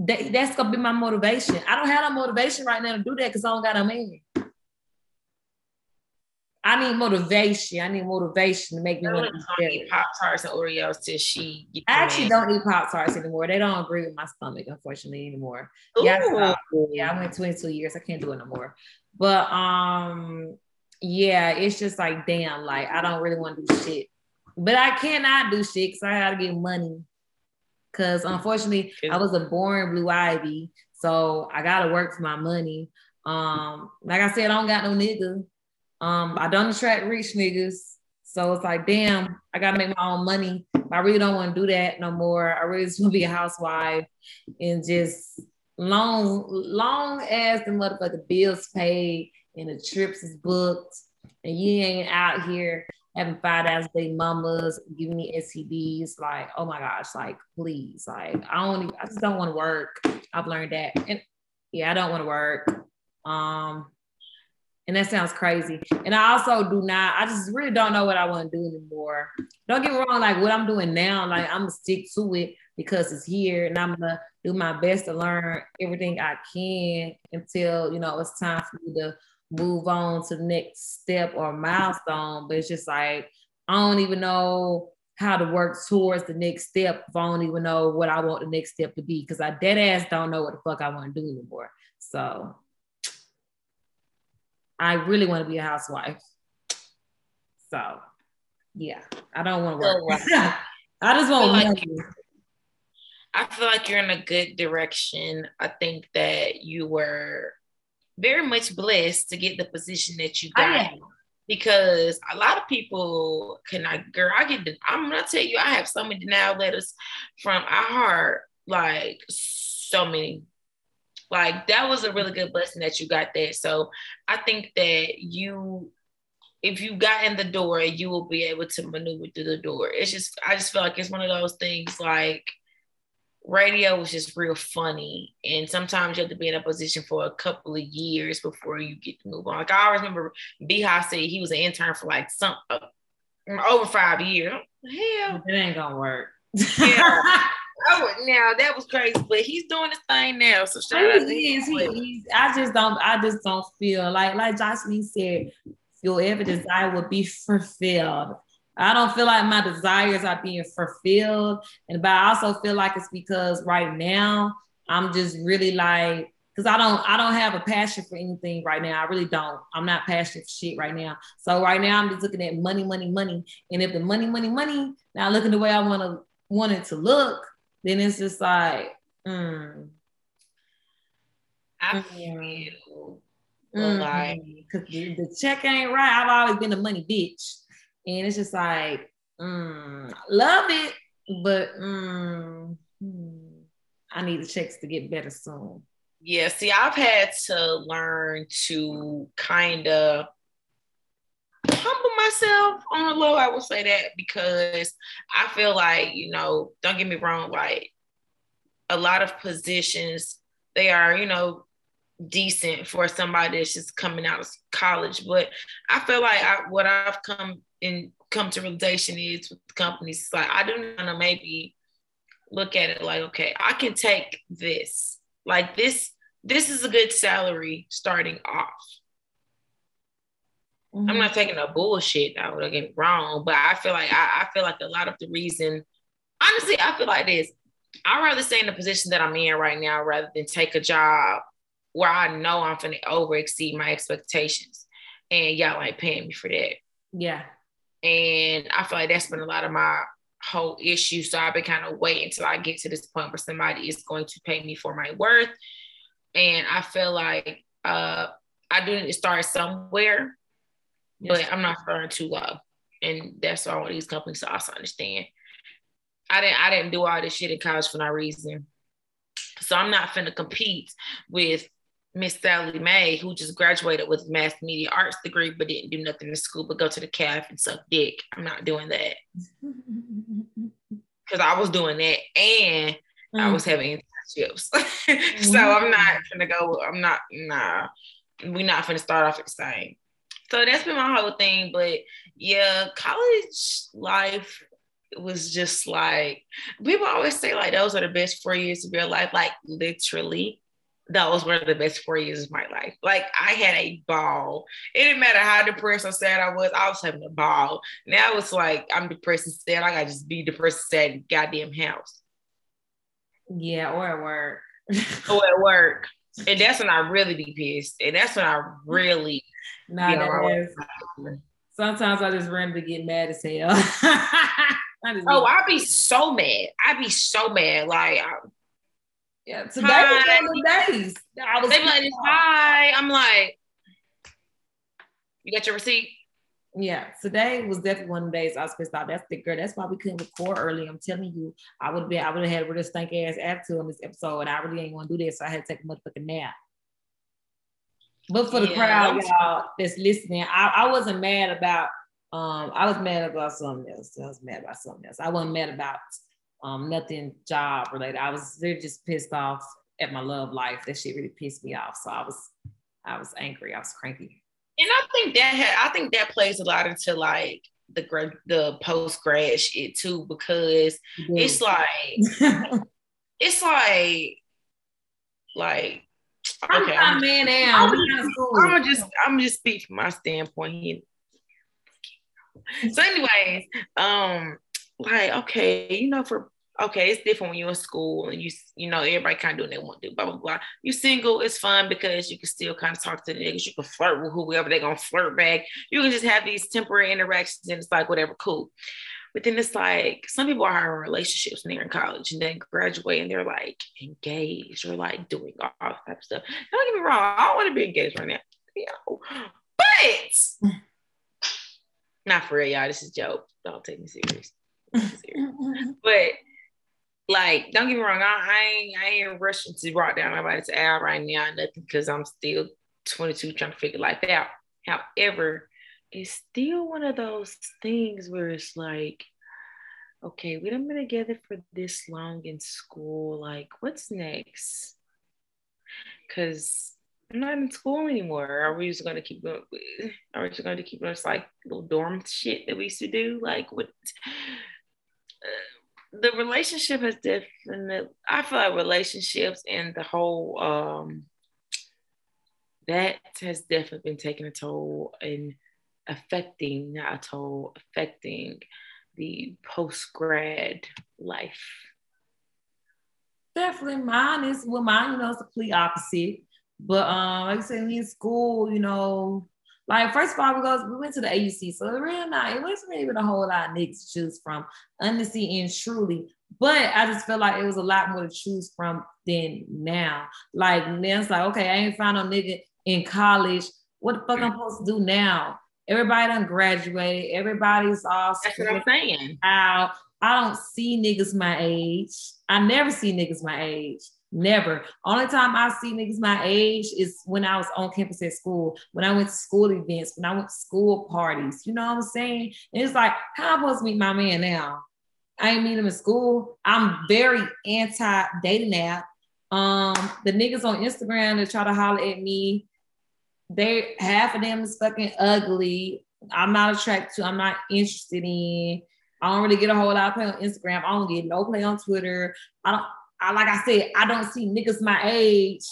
that, that's gonna be my motivation. I don't have no motivation right now to do that because I don't got a man. I need motivation. I need motivation to make me want to eat Pop Tarts and Oreos till she. I actually don't eat Pop Tarts anymore. They don't agree with my stomach, unfortunately, anymore. Ooh. Yeah, yeah, I went 22 years. I can't do it no more. But um, yeah, it's just like damn, like I don't really want to do shit. But I cannot do shit because I gotta get money. Cause unfortunately, I was a born blue ivy, so I gotta work for my money. Um, like I said, I don't got no nigga. Um, I don't attract rich niggas. So it's like, damn, I gotta make my own money. I really don't want to do that no more. I really just want to be a housewife and just long, long as the motherfucker bills paid and the trips is booked, and you ain't out here having five ass day mamas giving me STDs. Like, oh my gosh, like please, like I don't, I just don't want to work. I've learned that, and yeah, I don't want to work. Um, and that sounds crazy. And I also do not, I just really don't know what I want to do anymore. Don't get me wrong, like what I'm doing now, like I'm gonna stick to it because it's here and I'm gonna do my best to learn everything I can until you know it's time for me to move on to the next step or milestone. But it's just like I don't even know how to work towards the next step if I don't even know what I want the next step to be because I dead ass don't know what the fuck I want to do anymore. So I really want to be a housewife. So yeah, I don't want to work. Oh, I just want I feel money. like I feel like you're in a good direction. I think that you were very much blessed to get the position that you got. because a lot of people cannot girl i get the, i'm gonna tell you i have so many denial letters from iHeart like so many like that was a really good blessing that you got that so i think that you if you got in the door you will be able to maneuver through the door it's just i just feel like it's one of those things like radio was just real funny. And sometimes you have to be in a position for a couple of years before you get to move on. Like I always remember Beehive said he was an intern for like some uh, over five years. Hell, It ain't gonna work. Yeah. oh, now that was crazy, but he's doing his thing now. So shout he is. He, he's, I just don't. I just don't feel like like Jocelyn said. Your every desire will be fulfilled. I don't feel like my desires are being fulfilled, and but I also feel like it's because right now I'm just really like because I don't I don't have a passion for anything right now. I really don't. I'm not passionate for shit right now. So right now I'm just looking at money, money, money, and if the money, money, money now looking the way I want to want it to look, then it's just like. Mm, I Mm. feel like because the, the check ain't right. I've always been a money bitch, and it's just like, mm, love it, but mm, hmm, I need the checks to get better soon. Yeah, see, I've had to learn to kind of humble myself on a low. I will say that because I feel like, you know, don't get me wrong, like a lot of positions, they are, you know, decent for somebody that's just coming out of college. But I feel like I, what I've come in come to realization is with companies, it's like I do want to maybe look at it like, okay, I can take this. Like this, this is a good salary starting off. Mm-hmm. I'm not taking a bullshit now, don't get wrong, but I feel like I, I feel like a lot of the reason, honestly, I feel like this. I'd rather stay in the position that I'm in right now rather than take a job where I know I'm gonna over exceed my expectations. And y'all ain't paying me for that. Yeah. And I feel like that's been a lot of my whole issue. So I've been kind of waiting until I get to this point where somebody is going to pay me for my worth. And I feel like uh, I do need to start somewhere, Yes. but I'm not starting too low. And that's all these companies also understand. I didn't I didn't do all this shit in college for no reason. So I'm not finna compete with Miss Sally Mae, who just graduated with a mass media arts degree, but didn't do nothing in school, but go to the calf and suck dick. I'm not doing that because I was doing that and I mm. was having internships. so I'm mm. not gonna go. I'm not. Nah, we're not gonna start off the same. So that's been my whole thing. But yeah, college life was just like people always say like those are the best four years of your life. Like literally, those of the best four years of my life. Like I had a ball. It didn't matter how depressed or sad I was. I was having a ball. Now it's like I'm depressed and sad. I gotta just be depressed and sad in goddamn house Yeah, or at work. or at work. And that's when I really be pissed. And that's when I really Nah, that my Sometimes I just randomly get mad as hell. I Oh, I'd be so mad. I'd be so mad. Like yeah, today was one of the days. I was they like, hi. I'm like, you got your receipt? Yeah, today was definitely one of the days I was pissed off. That's the girl. That's why we couldn't record early. I'm telling you, I would have been, I would have had a really stank ass attitude on this episode, and I really ain't want to do this, so I had to take a motherfucking nap. But for the Yeah. crowd, y'all that's listening, I, I wasn't mad about. Um, I was mad about something else. I was mad about something else. I wasn't mad about um nothing job related. I was they're just pissed off at my love life. That shit really pissed me off. So I was, I was angry. I was cranky. And I think that had, I think that plays a lot into like the grad, the post grad shit too, because it's like it's like like I'm okay. I'm, man out of. I'm just I'm just speak from my standpoint here. So, anyways, um, like okay, you know, for okay, it's different when you're in school and you you know everybody kind of doing they want to do, blah blah blah. You single, it's fun because you can still kind of talk to the niggas. You can flirt with whoever they're gonna flirt back. You can just have these temporary interactions and it's like whatever, cool. But then it's like some people are in relationships when they're in college and then graduate and they're like engaged or like doing all that type of stuff. Don't get me wrong, I don't want to be engaged right now. Yo. But not for real, y'all. This is joke. Don't take me serious. but like, don't get me wrong, I, I ain't I ain't rushing to rock down nobody's out right now, nothing because I'm still 22 trying to figure life out. However, it's still one of those things where it's like, okay, we have been together for this long in school. Like, what's next? Because I'm not in school anymore. Are we just gonna keep going? Are we just gonna keep us like little dorm shit that we used to do? Like, what? Uh, the relationship has definitely. I feel like relationships and the whole um that has definitely been taking a toll and affecting, not a toll, affecting the post grad life? Definitely, mine is well, mine, you know, it's a complete opposite. But um, like I said, in school, you know, like first of all, we go, we went to the AUC, so it really not, it wasn't even a whole lot of niggas to choose from, honestly and truly. But I just felt like it was a lot more to choose from than now. Like now it's like, okay, I ain't found no nigga in college. What the fuck I'm mm-hmm. supposed to do now? Everybody done graduated. Everybody's all That's what I'm saying. Out. I don't see niggas my age. I never see niggas my age. Never. Only time I see niggas my age is when I was on campus at school, when I went to school events, when I went to school parties. You know what I'm saying? And it's like, how am I supposed to meet my man now? I ain't meet him in school. I'm very anti dating app. Um, the niggas on Instagram that try to holler at me they half of them is fucking ugly. I'm not attracted to, I'm not interested in. I don't really get a whole lot of play on Instagram. I don't get no play on Twitter. I don't I like I said, I don't see niggas my age.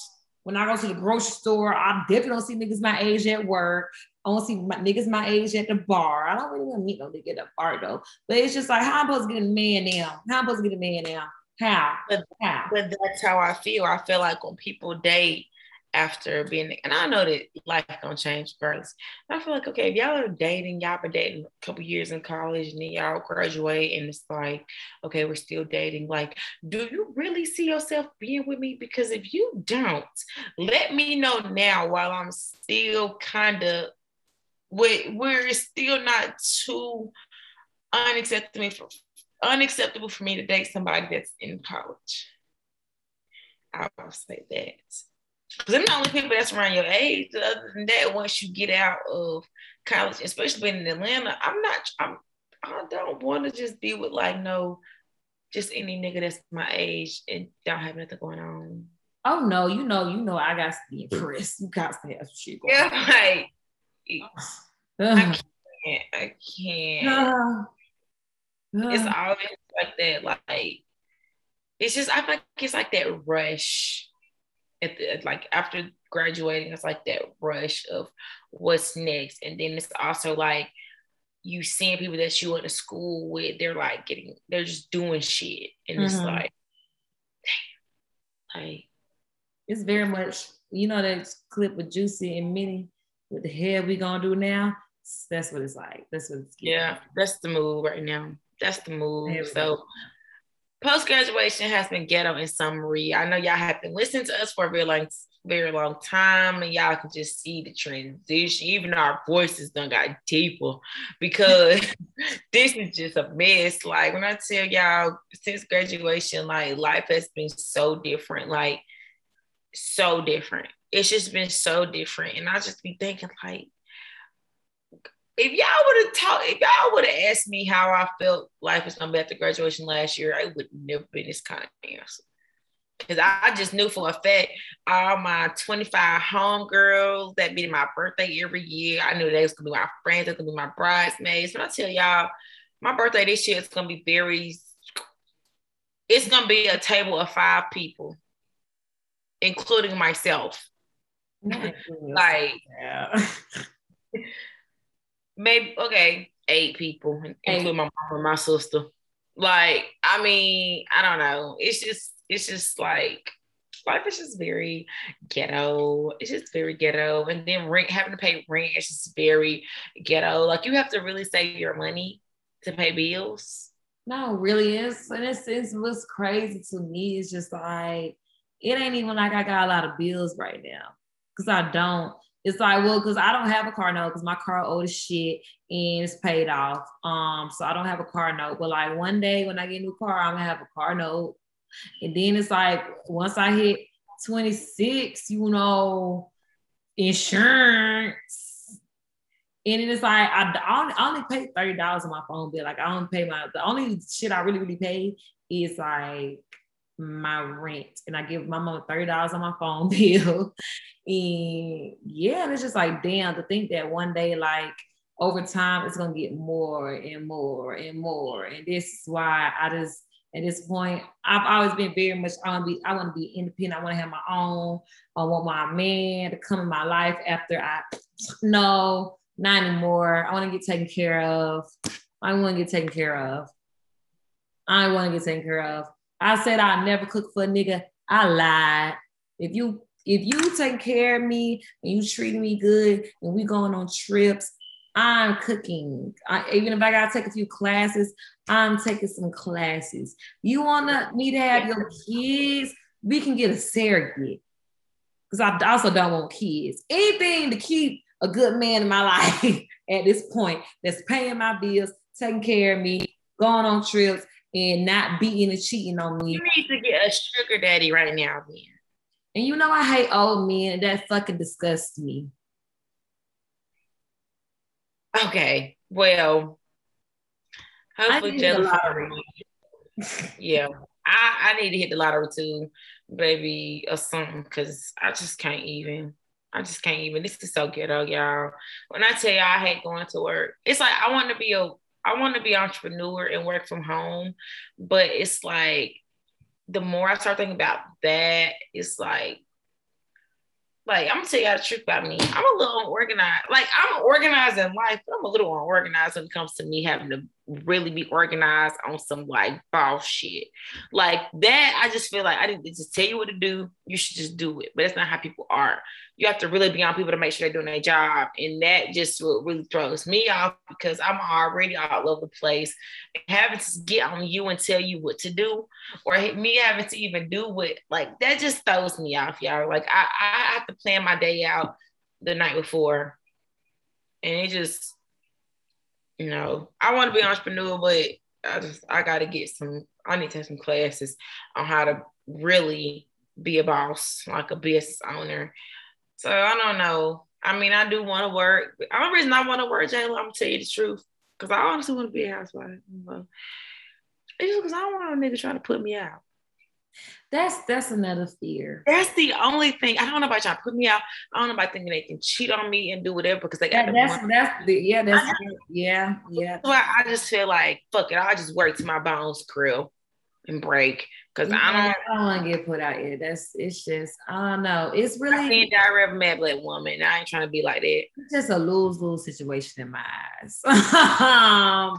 When I go to the grocery store, I definitely don't see niggas my age at work. I don't see my, niggas my age at the bar. I don't really want to meet no nigga at the bar though. But it's just like, how I'm supposed to get a man now? How I'm supposed to get a man now? How? But, how? But that's how I feel. I feel like when people date, after being and I know that life don't change regardless. I feel like okay, if y'all are dating, y'all been dating a couple years in college and then y'all graduate and it's like, okay, we're still dating. Like, do you really see yourself being with me? Because if you don't, let me know now while I'm still kind of where it's still not too unacceptable for unacceptable for me to date somebody that's in college. I'll say that. Because I'm the only people that's around your age. Other than that, once you get out of college, especially being in Atlanta, I'm not. I'm. I don't want to just be with like no, just any nigga that's my age and don't have nothing going on. Oh no, you know, you know, I got to be impressed. You got to have shit going yeah. Like, I can't. I can't. Uh, uh, it's always like that. Like, it's just I feel like it's like that rush at the, like after graduating, it's like that rush of what's next. And then it's also like you seeing people that you went to school with, they're like getting, they're just doing shit. And mm-hmm. it's like, damn, like, it's very much, you know, that clip with Juicy and Minnie with the hair we gonna do now. That's what it's like. That's what it's. Getting. Yeah, that's the move right now. That's the move. So post graduation has been ghetto in summary. I know y'all have been listening to us for a very long, very long time, and y'all can just see the transition. Even our voices done got deeper because this is just a mess. Like when I tell y'all, since graduation, like life has been so different. Like so different. It's just been so different, and I just be thinking like if y'all would have talked, if y'all would have asked me how I felt life was gonna be after graduation last year, I would never been this kind of answer. Cause I just knew for a fact all my 25 homegirls that be my birthday every year. I knew they was gonna be my friends, they gonna be my bridesmaids. But I tell y'all, my birthday this year is gonna be very, it's gonna be a table of five people, including myself. like yeah. maybe okay, eight people, including my mom and my sister. Like, I mean, I don't know. It's just, it's just like life is just very ghetto. It's just very ghetto. And then rent, having to pay rent, it's just very ghetto. Like you have to really save your money to pay bills. No, really is. And it's, it's what's crazy to me is just like it ain't even like I got a lot of bills right now. Cause I don't. It's like, well, because I don't have a car note because my car old as shit and it's paid off. Um, so I don't have a car note. But like one day when I get a new car, I'm gonna have a car note. And then it's like once I hit 26, you know, insurance and it's like I, I, only, only pay thirty dollars on my phone bill. Like I don't pay my the only shit I really really pay is like my rent, and I give my mom thirty dollars on my phone bill. and yeah, it's just like damn to think that one day like over time it's gonna get more and more and more. And this is why I just at this point I've always been very much I want to be I want to be independent. I want to have my own. I want my man to come in my life after I know not anymore. I want to get taken care of. I want to get taken care of. I want to get taken care of. I said I'd never cook for a nigga. I lied. If you if you take care of me and you treat me good and we going on trips, I'm cooking. I, even if I gotta take a few classes, I'm taking some classes. You want me to have your kids? We can get a surrogate because I also don't want kids. Anything to keep a good man in my life at this point that's paying my bills, taking care of me, going on trips, and not beating and cheating on me. You need to get a sugar daddy right now, man. And you know I hate old men. That fucking disgusts me. Okay, well, hopefully Jennifer. yeah, I, I need to hit the lottery too, baby, or something, because I just can't even. I just can't even. This is so ghetto, y'all. When I tell you I hate going to work, it's like I want to be a I want to be entrepreneur and work from home, but it's like the more I start thinking about that, it's like like I'm gonna tell y'all the truth about me. I'm a little unorganized. Like I'm organized in life, but I'm a little unorganized when it comes to me having to really be organized on some like boss shit. Like that, I just feel like I didn't just tell you what to do. You should just do it. But that's not how people are you have to really be on people to make sure they're doing their job. And that just really throws me off because I'm already all over the place. Having to get on you and tell you what to do, or me having to even do what, like, that just throws me off, y'all. Like, I, I have to plan my day out the night before. And it just, you know, I want to be an entrepreneur, but I just, I got to get some, I need to have some classes on how to really be a boss, like a business owner so I don't know. I mean, I do want to work. The only reason I want to work, Jayla, I'm gonna tell you the truth, because I honestly want to be a housewife. It's just because I don't want a nigga trying to put me out. That's that's another fear. That's the only thing. I don't know about trying to put me out. I don't know about thinking they can cheat on me and do whatever because they got. Yeah, that's that's the yeah that's yeah yeah. So I, I, just feel like fuck it. I just work to my bones krill and break because I don't. I don't want to get put out here. That's it's just I don't know. It's really. I ain't diary of a mad black woman. I ain't trying to be like that. It's just a lose lose situation in my eyes.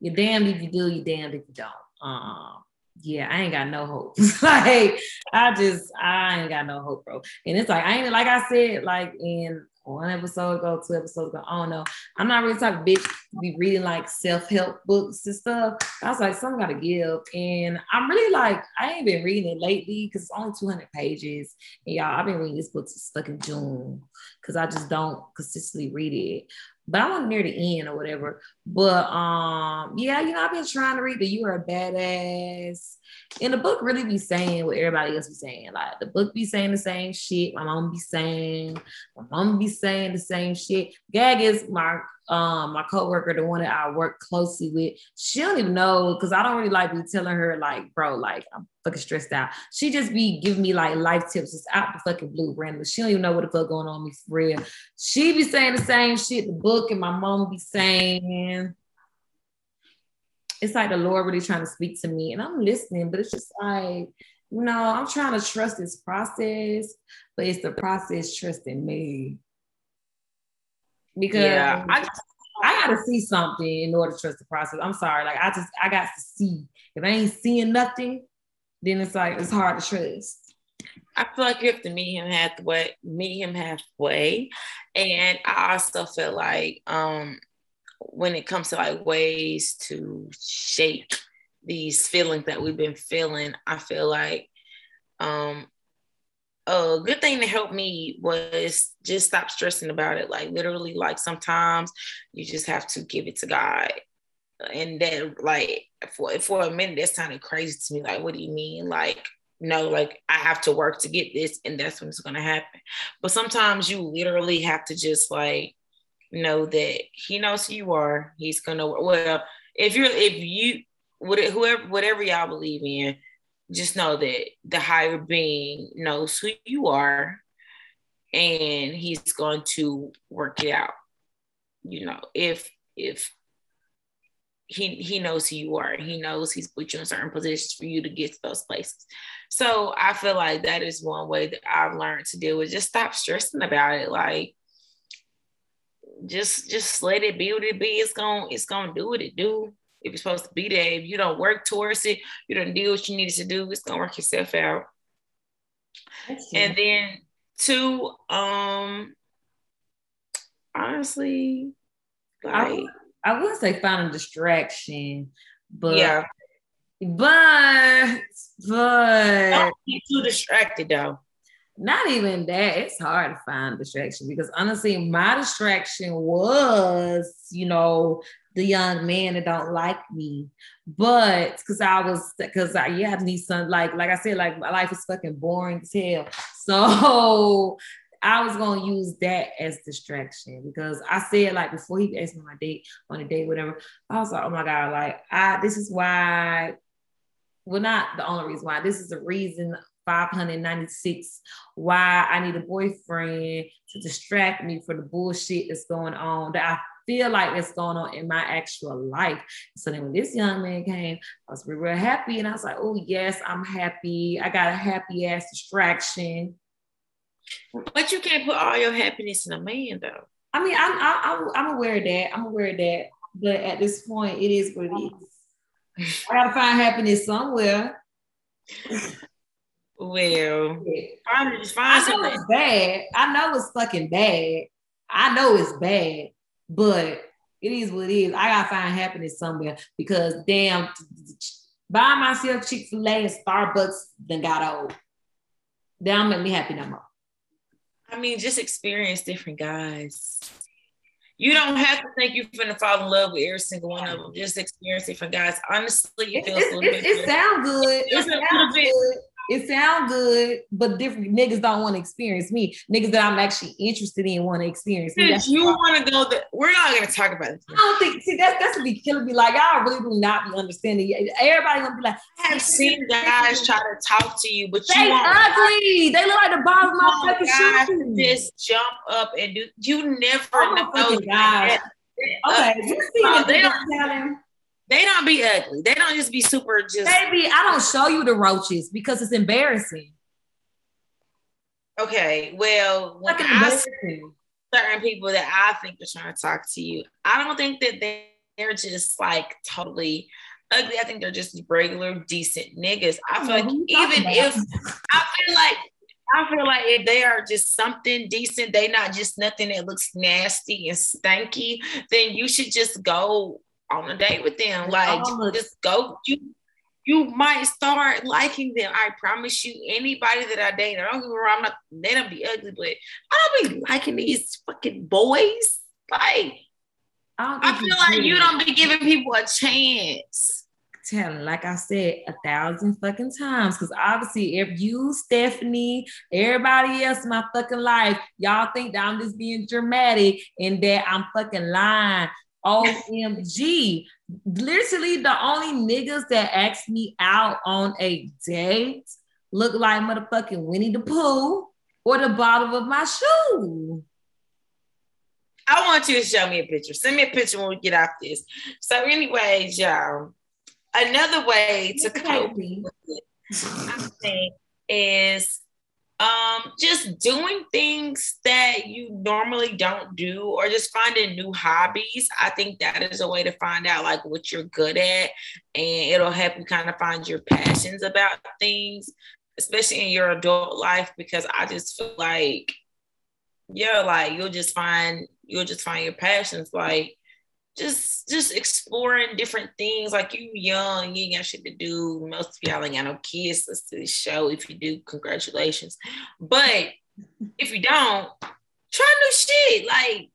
you're damned if you do. You're damned if you don't. Um, yeah, I ain't got no hope. like I just I ain't got no hope, bro. And it's like I ain't like I said, like in one episode ago, two episodes ago. I don't know. I'm not really talking bitch be reading like self-help books and stuff. I was like, something gotta give. And I'm really like, I ain't been reading it lately because it's only 200 pages. And y'all, I've been reading this book since fucking June because I just don't consistently read it. But I'm near the end or whatever. But um, yeah, you know, I've been trying to read the You Are a Badass and the book really be saying what everybody else be saying. Like the book be saying the same shit. My mom be saying, my mom be saying the same shit. Gag is my um my coworker, the one that I work closely with. She don't even know because I don't really like be telling her like, bro, like I'm fucking stressed out. She just be giving me like life tips just out the fucking blue random. She don't even know what the fuck going on me for real. She be saying the same shit the book and my mom be saying it's like the Lord really trying to speak to me and I'm listening, but it's just like, you know, I'm trying to trust this process, but it's the process trusting me. Because yeah, I, just, I gotta see something in order to trust the process. I'm sorry. Like I just I got to see. If I ain't seeing nothing, then it's like it's hard to trust. I feel like you have to meet him halfway, meet him halfway. And I also feel like um when it comes to like ways to shake these feelings that we've been feeling, I feel like um a good thing to help me was just stop stressing about it. Like literally, like sometimes you just have to give it to God. And then like for for a minute, that sounded crazy to me. Like, what do you mean? Like, no, like I have to work to get this, and that's when it's gonna happen. But sometimes you literally have to just like know that He knows who you are. He's gonna well, if you're if you whoever whatever y'all believe in, just know that the higher being knows who you are and he's going to work it out. You know if if he he knows who you are he knows he's put you in certain positions for you to get to those places. So i feel like that is one way that i've learned to deal with just stop stressing about it. Like just just let it be what it be. It's gonna it's gonna do what it do if you're supposed to be there. If you don't work towards it, you don't do what you needed to do, it's gonna work yourself out. And then two, um honestly, like I, I would say find a distraction, but yeah. But but don't get too distracted though. Not even that. It's hard to find distraction because honestly, my distraction was, you know, the young man that don't like me. But because I was because I yeah, I need some like like I said, like my life is fucking boring as hell. So I was gonna use that as distraction because I said like before he asked me my date on a date, whatever. I was like, oh my god, like I this is why. Well, not the only reason why. This is the reason 596 why I need a boyfriend to distract me for the bullshit that's going on that I feel like it's going on in my actual life. So then when this young man came, I was real, real happy. And I was like, oh, yes, I'm happy. I got a happy ass distraction. But you can't put all your happiness in a man, though. I mean, I'm, I'm, I'm aware of that. I'm aware of that. But at this point, it is what it is. I gotta find happiness somewhere. Well, find, find I know it's bad. I know it's fucking bad. I know it's bad. But it is what it is. I gotta find happiness somewhere because damn, buying myself Chick Fil A and Starbucks then got old. They don't make me happy no more. I mean, just experience different guys. You don't have to think you're gonna fall in love with every single one of them. Just experience different guys. Honestly, it feels it, a little it, bit. It, sounds good. It, it sounds good it sound good, but different niggas don't want to experience me. Niggas that I'm actually interested in want to experience me. That's you want to go, the, we're not going to talk about it. I don't think. See, that's that's what be killing me. Like y'all really do not be understanding. Everybody gonna be like, I have seen guys try to talk to you, but they you ugly. They look like the bottom of my fucking shoes. Just jump up and do. You never know. Guys. Okay, you see uh, they they don't be ugly. They don't just be super just baby. I don't show you the roaches because it's embarrassing. Okay, well, when I see certain people that I think are trying to talk to you, I don't think that they, they're just like totally ugly. I think they're just regular, decent niggas. I feel like even if I feel like I feel like if they are just something decent, they not just nothing that looks nasty and stanky, then you should just go on a date with them. Like just go. You you might start liking them. I promise you. Anybody that I date, I don't get me wrong. I'm not. They don't be ugly, but I don't be liking these fucking boys. Like I, I feel like you don't be giving people a chance. Telling, like I said, a thousand fucking times. Because obviously, if you, Stephanie, everybody else in my fucking life, y'all think that I'm just being dramatic and that I'm fucking lying. OMG. Literally, the only niggas that asked me out on a date look like motherfucking Winnie the Pooh or the bottom of my shoe. I want you to show me a picture. Send me a picture when we get off this. So, anyways, y'all, another way to cope with it, I think, is um just doing things that you normally don't do or just finding new hobbies i think that is a way to find out like what you're good at and it'll help you kind of find your passions about things especially in your adult life because i just feel like yeah like you'll just find you'll just find your passions like just just exploring different things. Like you young, you ain't got shit to do. Most of y'all ain't got no kids. To the show. If you do, congratulations. But if you don't, try new shit. Like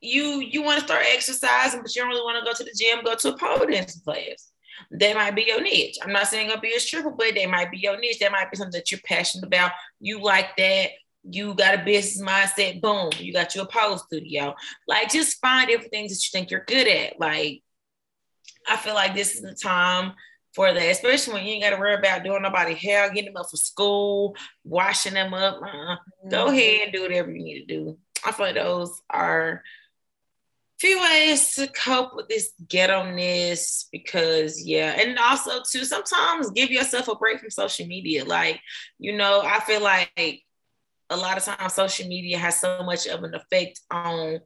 you you want to start exercising, but you don't really want to go to the gym, go to a pole dance class. That might be your niche. I'm not saying gonna be a stripper, but they might be your niche. That might be something that you're passionate about. You like that you got a business mindset, boom, you got your pole studio. Like just find different things that you think you're good at. Like I feel like this is the time for that, especially when you ain't got to worry about doing nobody hair, getting them up for school, washing them up. Uh, mm-hmm. Go ahead and do whatever you need to do. I feel like those are few ways to cope with this ghetto-ness because yeah and also too sometimes give yourself a break from social media like you know i feel like a lot of times social media has so much of an effect on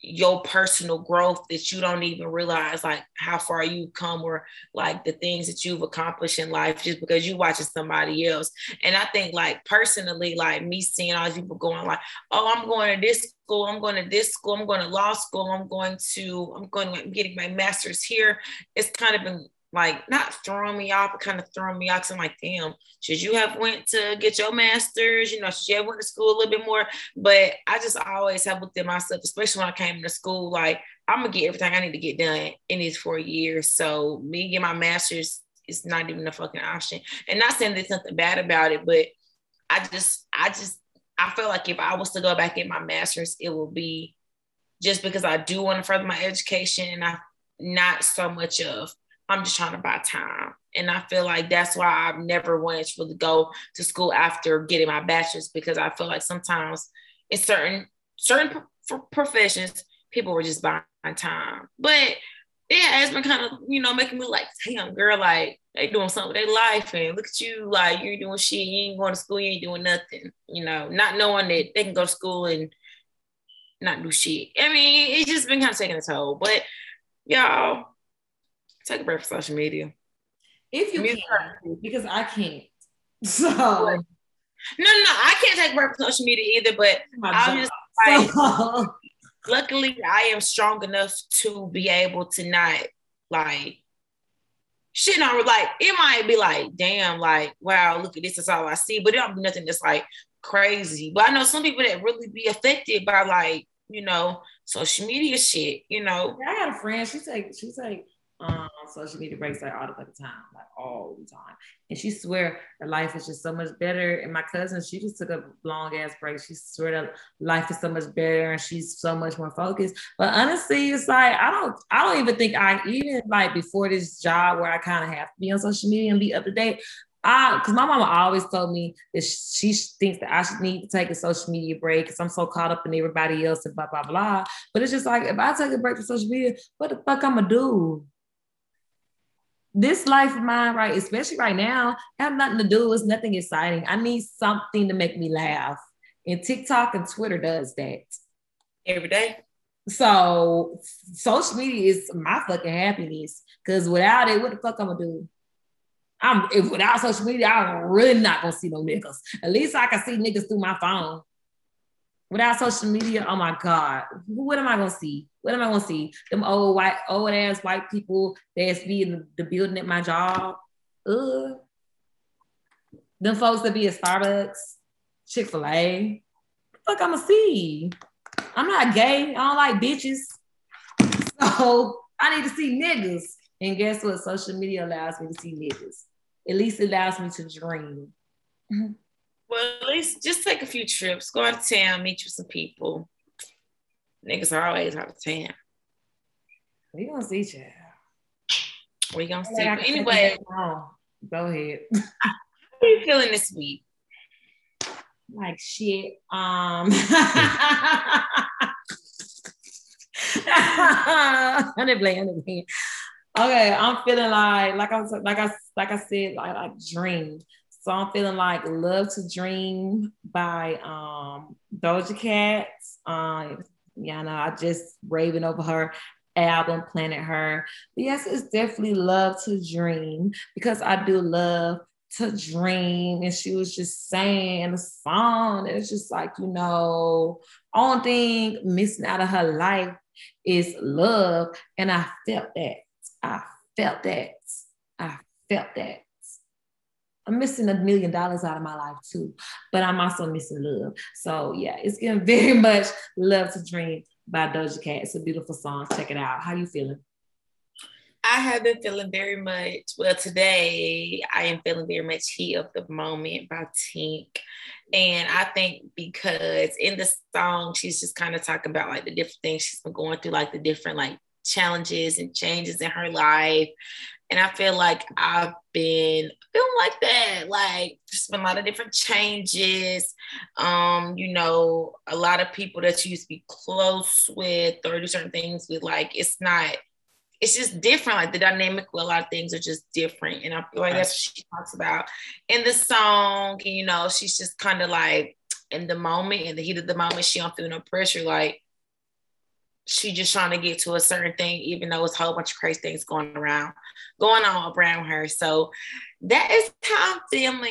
your personal growth that you don't even realize like how far you've come or like the things that you've accomplished in life just because you watching somebody else. And I think like personally, like me seeing all these people going like, oh, I'm going to this school, I'm going to this school, I'm going to law school, I'm going to, I'm going I'm getting my master's here. It's kind of been like not throwing me off, but kind of throwing me off. Cause I'm like, damn, should you have went to get your master's? You know, should you have went to school a little bit more? But I just always have looked at myself, especially when I came to school, like I'm gonna get everything I need to get done in these four years. So me get my master's is not even a fucking option. And not saying there's nothing bad about it, but I just, I just, I feel like if I was to go back in my master's, it will be just because I do want to further my education and I not so much of I'm just trying to buy time. And I feel like that's why I've never wanted to really go to school after getting my bachelor's because I feel like sometimes in certain certain professions, people were just buying time. But yeah, it's been kind of, you know, making me like, damn, girl, like they doing something with their life and look at you, like you doing shit, you ain't going to school, you ain't doing nothing, you know, not knowing that they can go to school and not do shit. I mean, it's just been kind of taking a toll. But y'all, Take a break from social media. If you can, because I can't. So no, no, I can't take a break from social media either. But I'm just like, luckily, I am strong enough to be able to not like shit on like it might be like, damn, like, wow, look at this, that's all I see. But it don't be nothing that's like crazy. But I know some people that really be affected by like, you know, social media shit, you know. I had a friend, she's like, she's like, um, social media breaks like all the fucking time, like all the time. And she swear her life is just so much better. And my cousin, she just took a long ass break. She swear that life is so much better and she's so much more focused. But honestly, it's like I don't, I don't even think I even like before this job where I kind of have to be on social media and be up to date. I, cause my mama always told me that she thinks that I should need to take a social media break because I'm so caught up in everybody else and blah blah blah. But it's just like if I take a break from social media, what the fuck I'ma do? This life of mine, right, especially right now, have nothing to do. It's nothing exciting. I need something to make me laugh. And TikTok and Twitter does that. Every day. So social media is my fucking happiness. Cause without it, what the fuck I'm gonna do? I'm if without social media, I'm really not gonna see no niggas. At least I can see niggas through my phone. Without social media, oh my God, what am I gonna see? What am I gonna see? Them old white, old ass white people that's be in the building at my job. Ugh. Them folks that be at Starbucks, Chick Fil A. Fuck, I'ma see. I'm not gay. I don't like bitches. So I need to see niggas. And guess what? Social media allows me to see niggas. At least it allows me to dream. Well, at least just take a few trips, go out of town, meet with some people. Niggas are always out of town. We gonna see, child. We gonna see. anyway, go ahead. How are you feeling this week? Like shit. Um. Honey, play, honey, play. Okay, I'm feeling like, like I was, like I, like I said, like I dreamed. So I'm feeling like Love to Dream by um, Doja Cat. Um, yeah, no, I just raving over her album, Planet Her. But yes, it's definitely Love to Dream because I do love to dream. And she was just saying in the song, it's just like, you know, only thing missing out of her life is love. And I felt that. I felt that. I felt that. I'm missing a million dollars out of my life too, but I'm also missing love. So yeah, it's getting very much love to dream by Doja Cat. It's a beautiful song. Check it out. How you feeling? I have been feeling very much, well, today I am feeling very much heat of the moment by Tink. And I think because in the song, she's just kind of talking about like the different things she's been going through, like the different like challenges and changes in her life. And I feel like I've been feeling like that, like just been a lot of different changes. Um, you know, a lot of people that you used to be close with or do certain things with, like it's not, it's just different. Like the dynamic with a lot of things are just different. And I feel like that's what she talks about in the song. And, you know, she's just kind of like in the moment, in the heat of the moment, she don't feel no pressure. Like she just trying to get to a certain thing, even though it's a whole bunch of crazy things going around, going on around her. So that is how I'm feeling.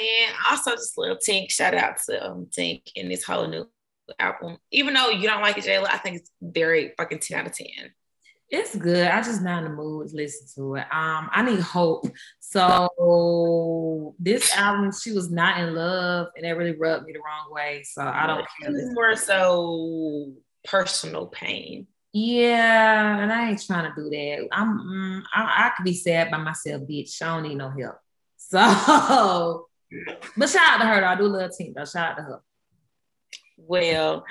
Also, just little Tink, shout out to um, Tink in this whole new album. Even though you don't like it, Jayla, I think it's very fucking 10 out of 10. It's good. I just not in the mood to listen to it. Um, I need hope. So this album, she was not in love, and that really rubbed me the wrong way. So I don't care. More so personal pain. Yeah, and I ain't trying to do that. I'm mm, I, I could be sad by myself, bitch. I don't need no help. So, but shout out to her. Though. I do love Tink though. Shout out to her. Well,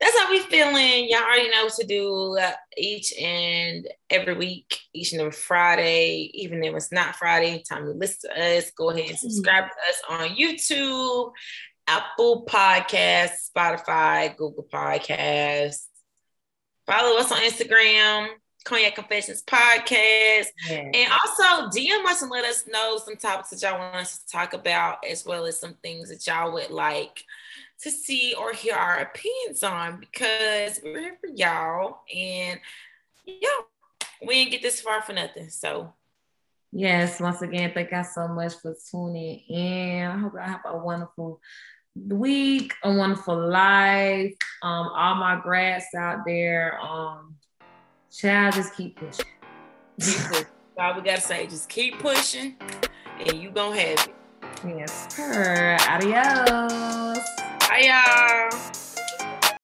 that's how we feeling. Y'all already know what to do uh, each and every week, each and every Friday, even if it's not Friday. Time to listen to us. Go ahead and mm-hmm. subscribe to us on YouTube, Apple Podcasts, Spotify, Google Podcasts. Follow us on Instagram, Cognac Confessions Podcast. Yeah. And also DM us and let us know some topics that y'all want us to talk about, as well as some things that y'all would like to see or hear our opinions on because we're here for y'all. And yeah, we didn't get this far for nothing. So Yes, once again, thank y'all so much for tuning in. I hope y'all have a wonderful week, a wonderful life. Um, all my grads out there, um, child, just keep pushing. Keep pushing. all we gotta say, just keep pushing, and you gonna have it. Yes, sir. Adios. Bye, y'all.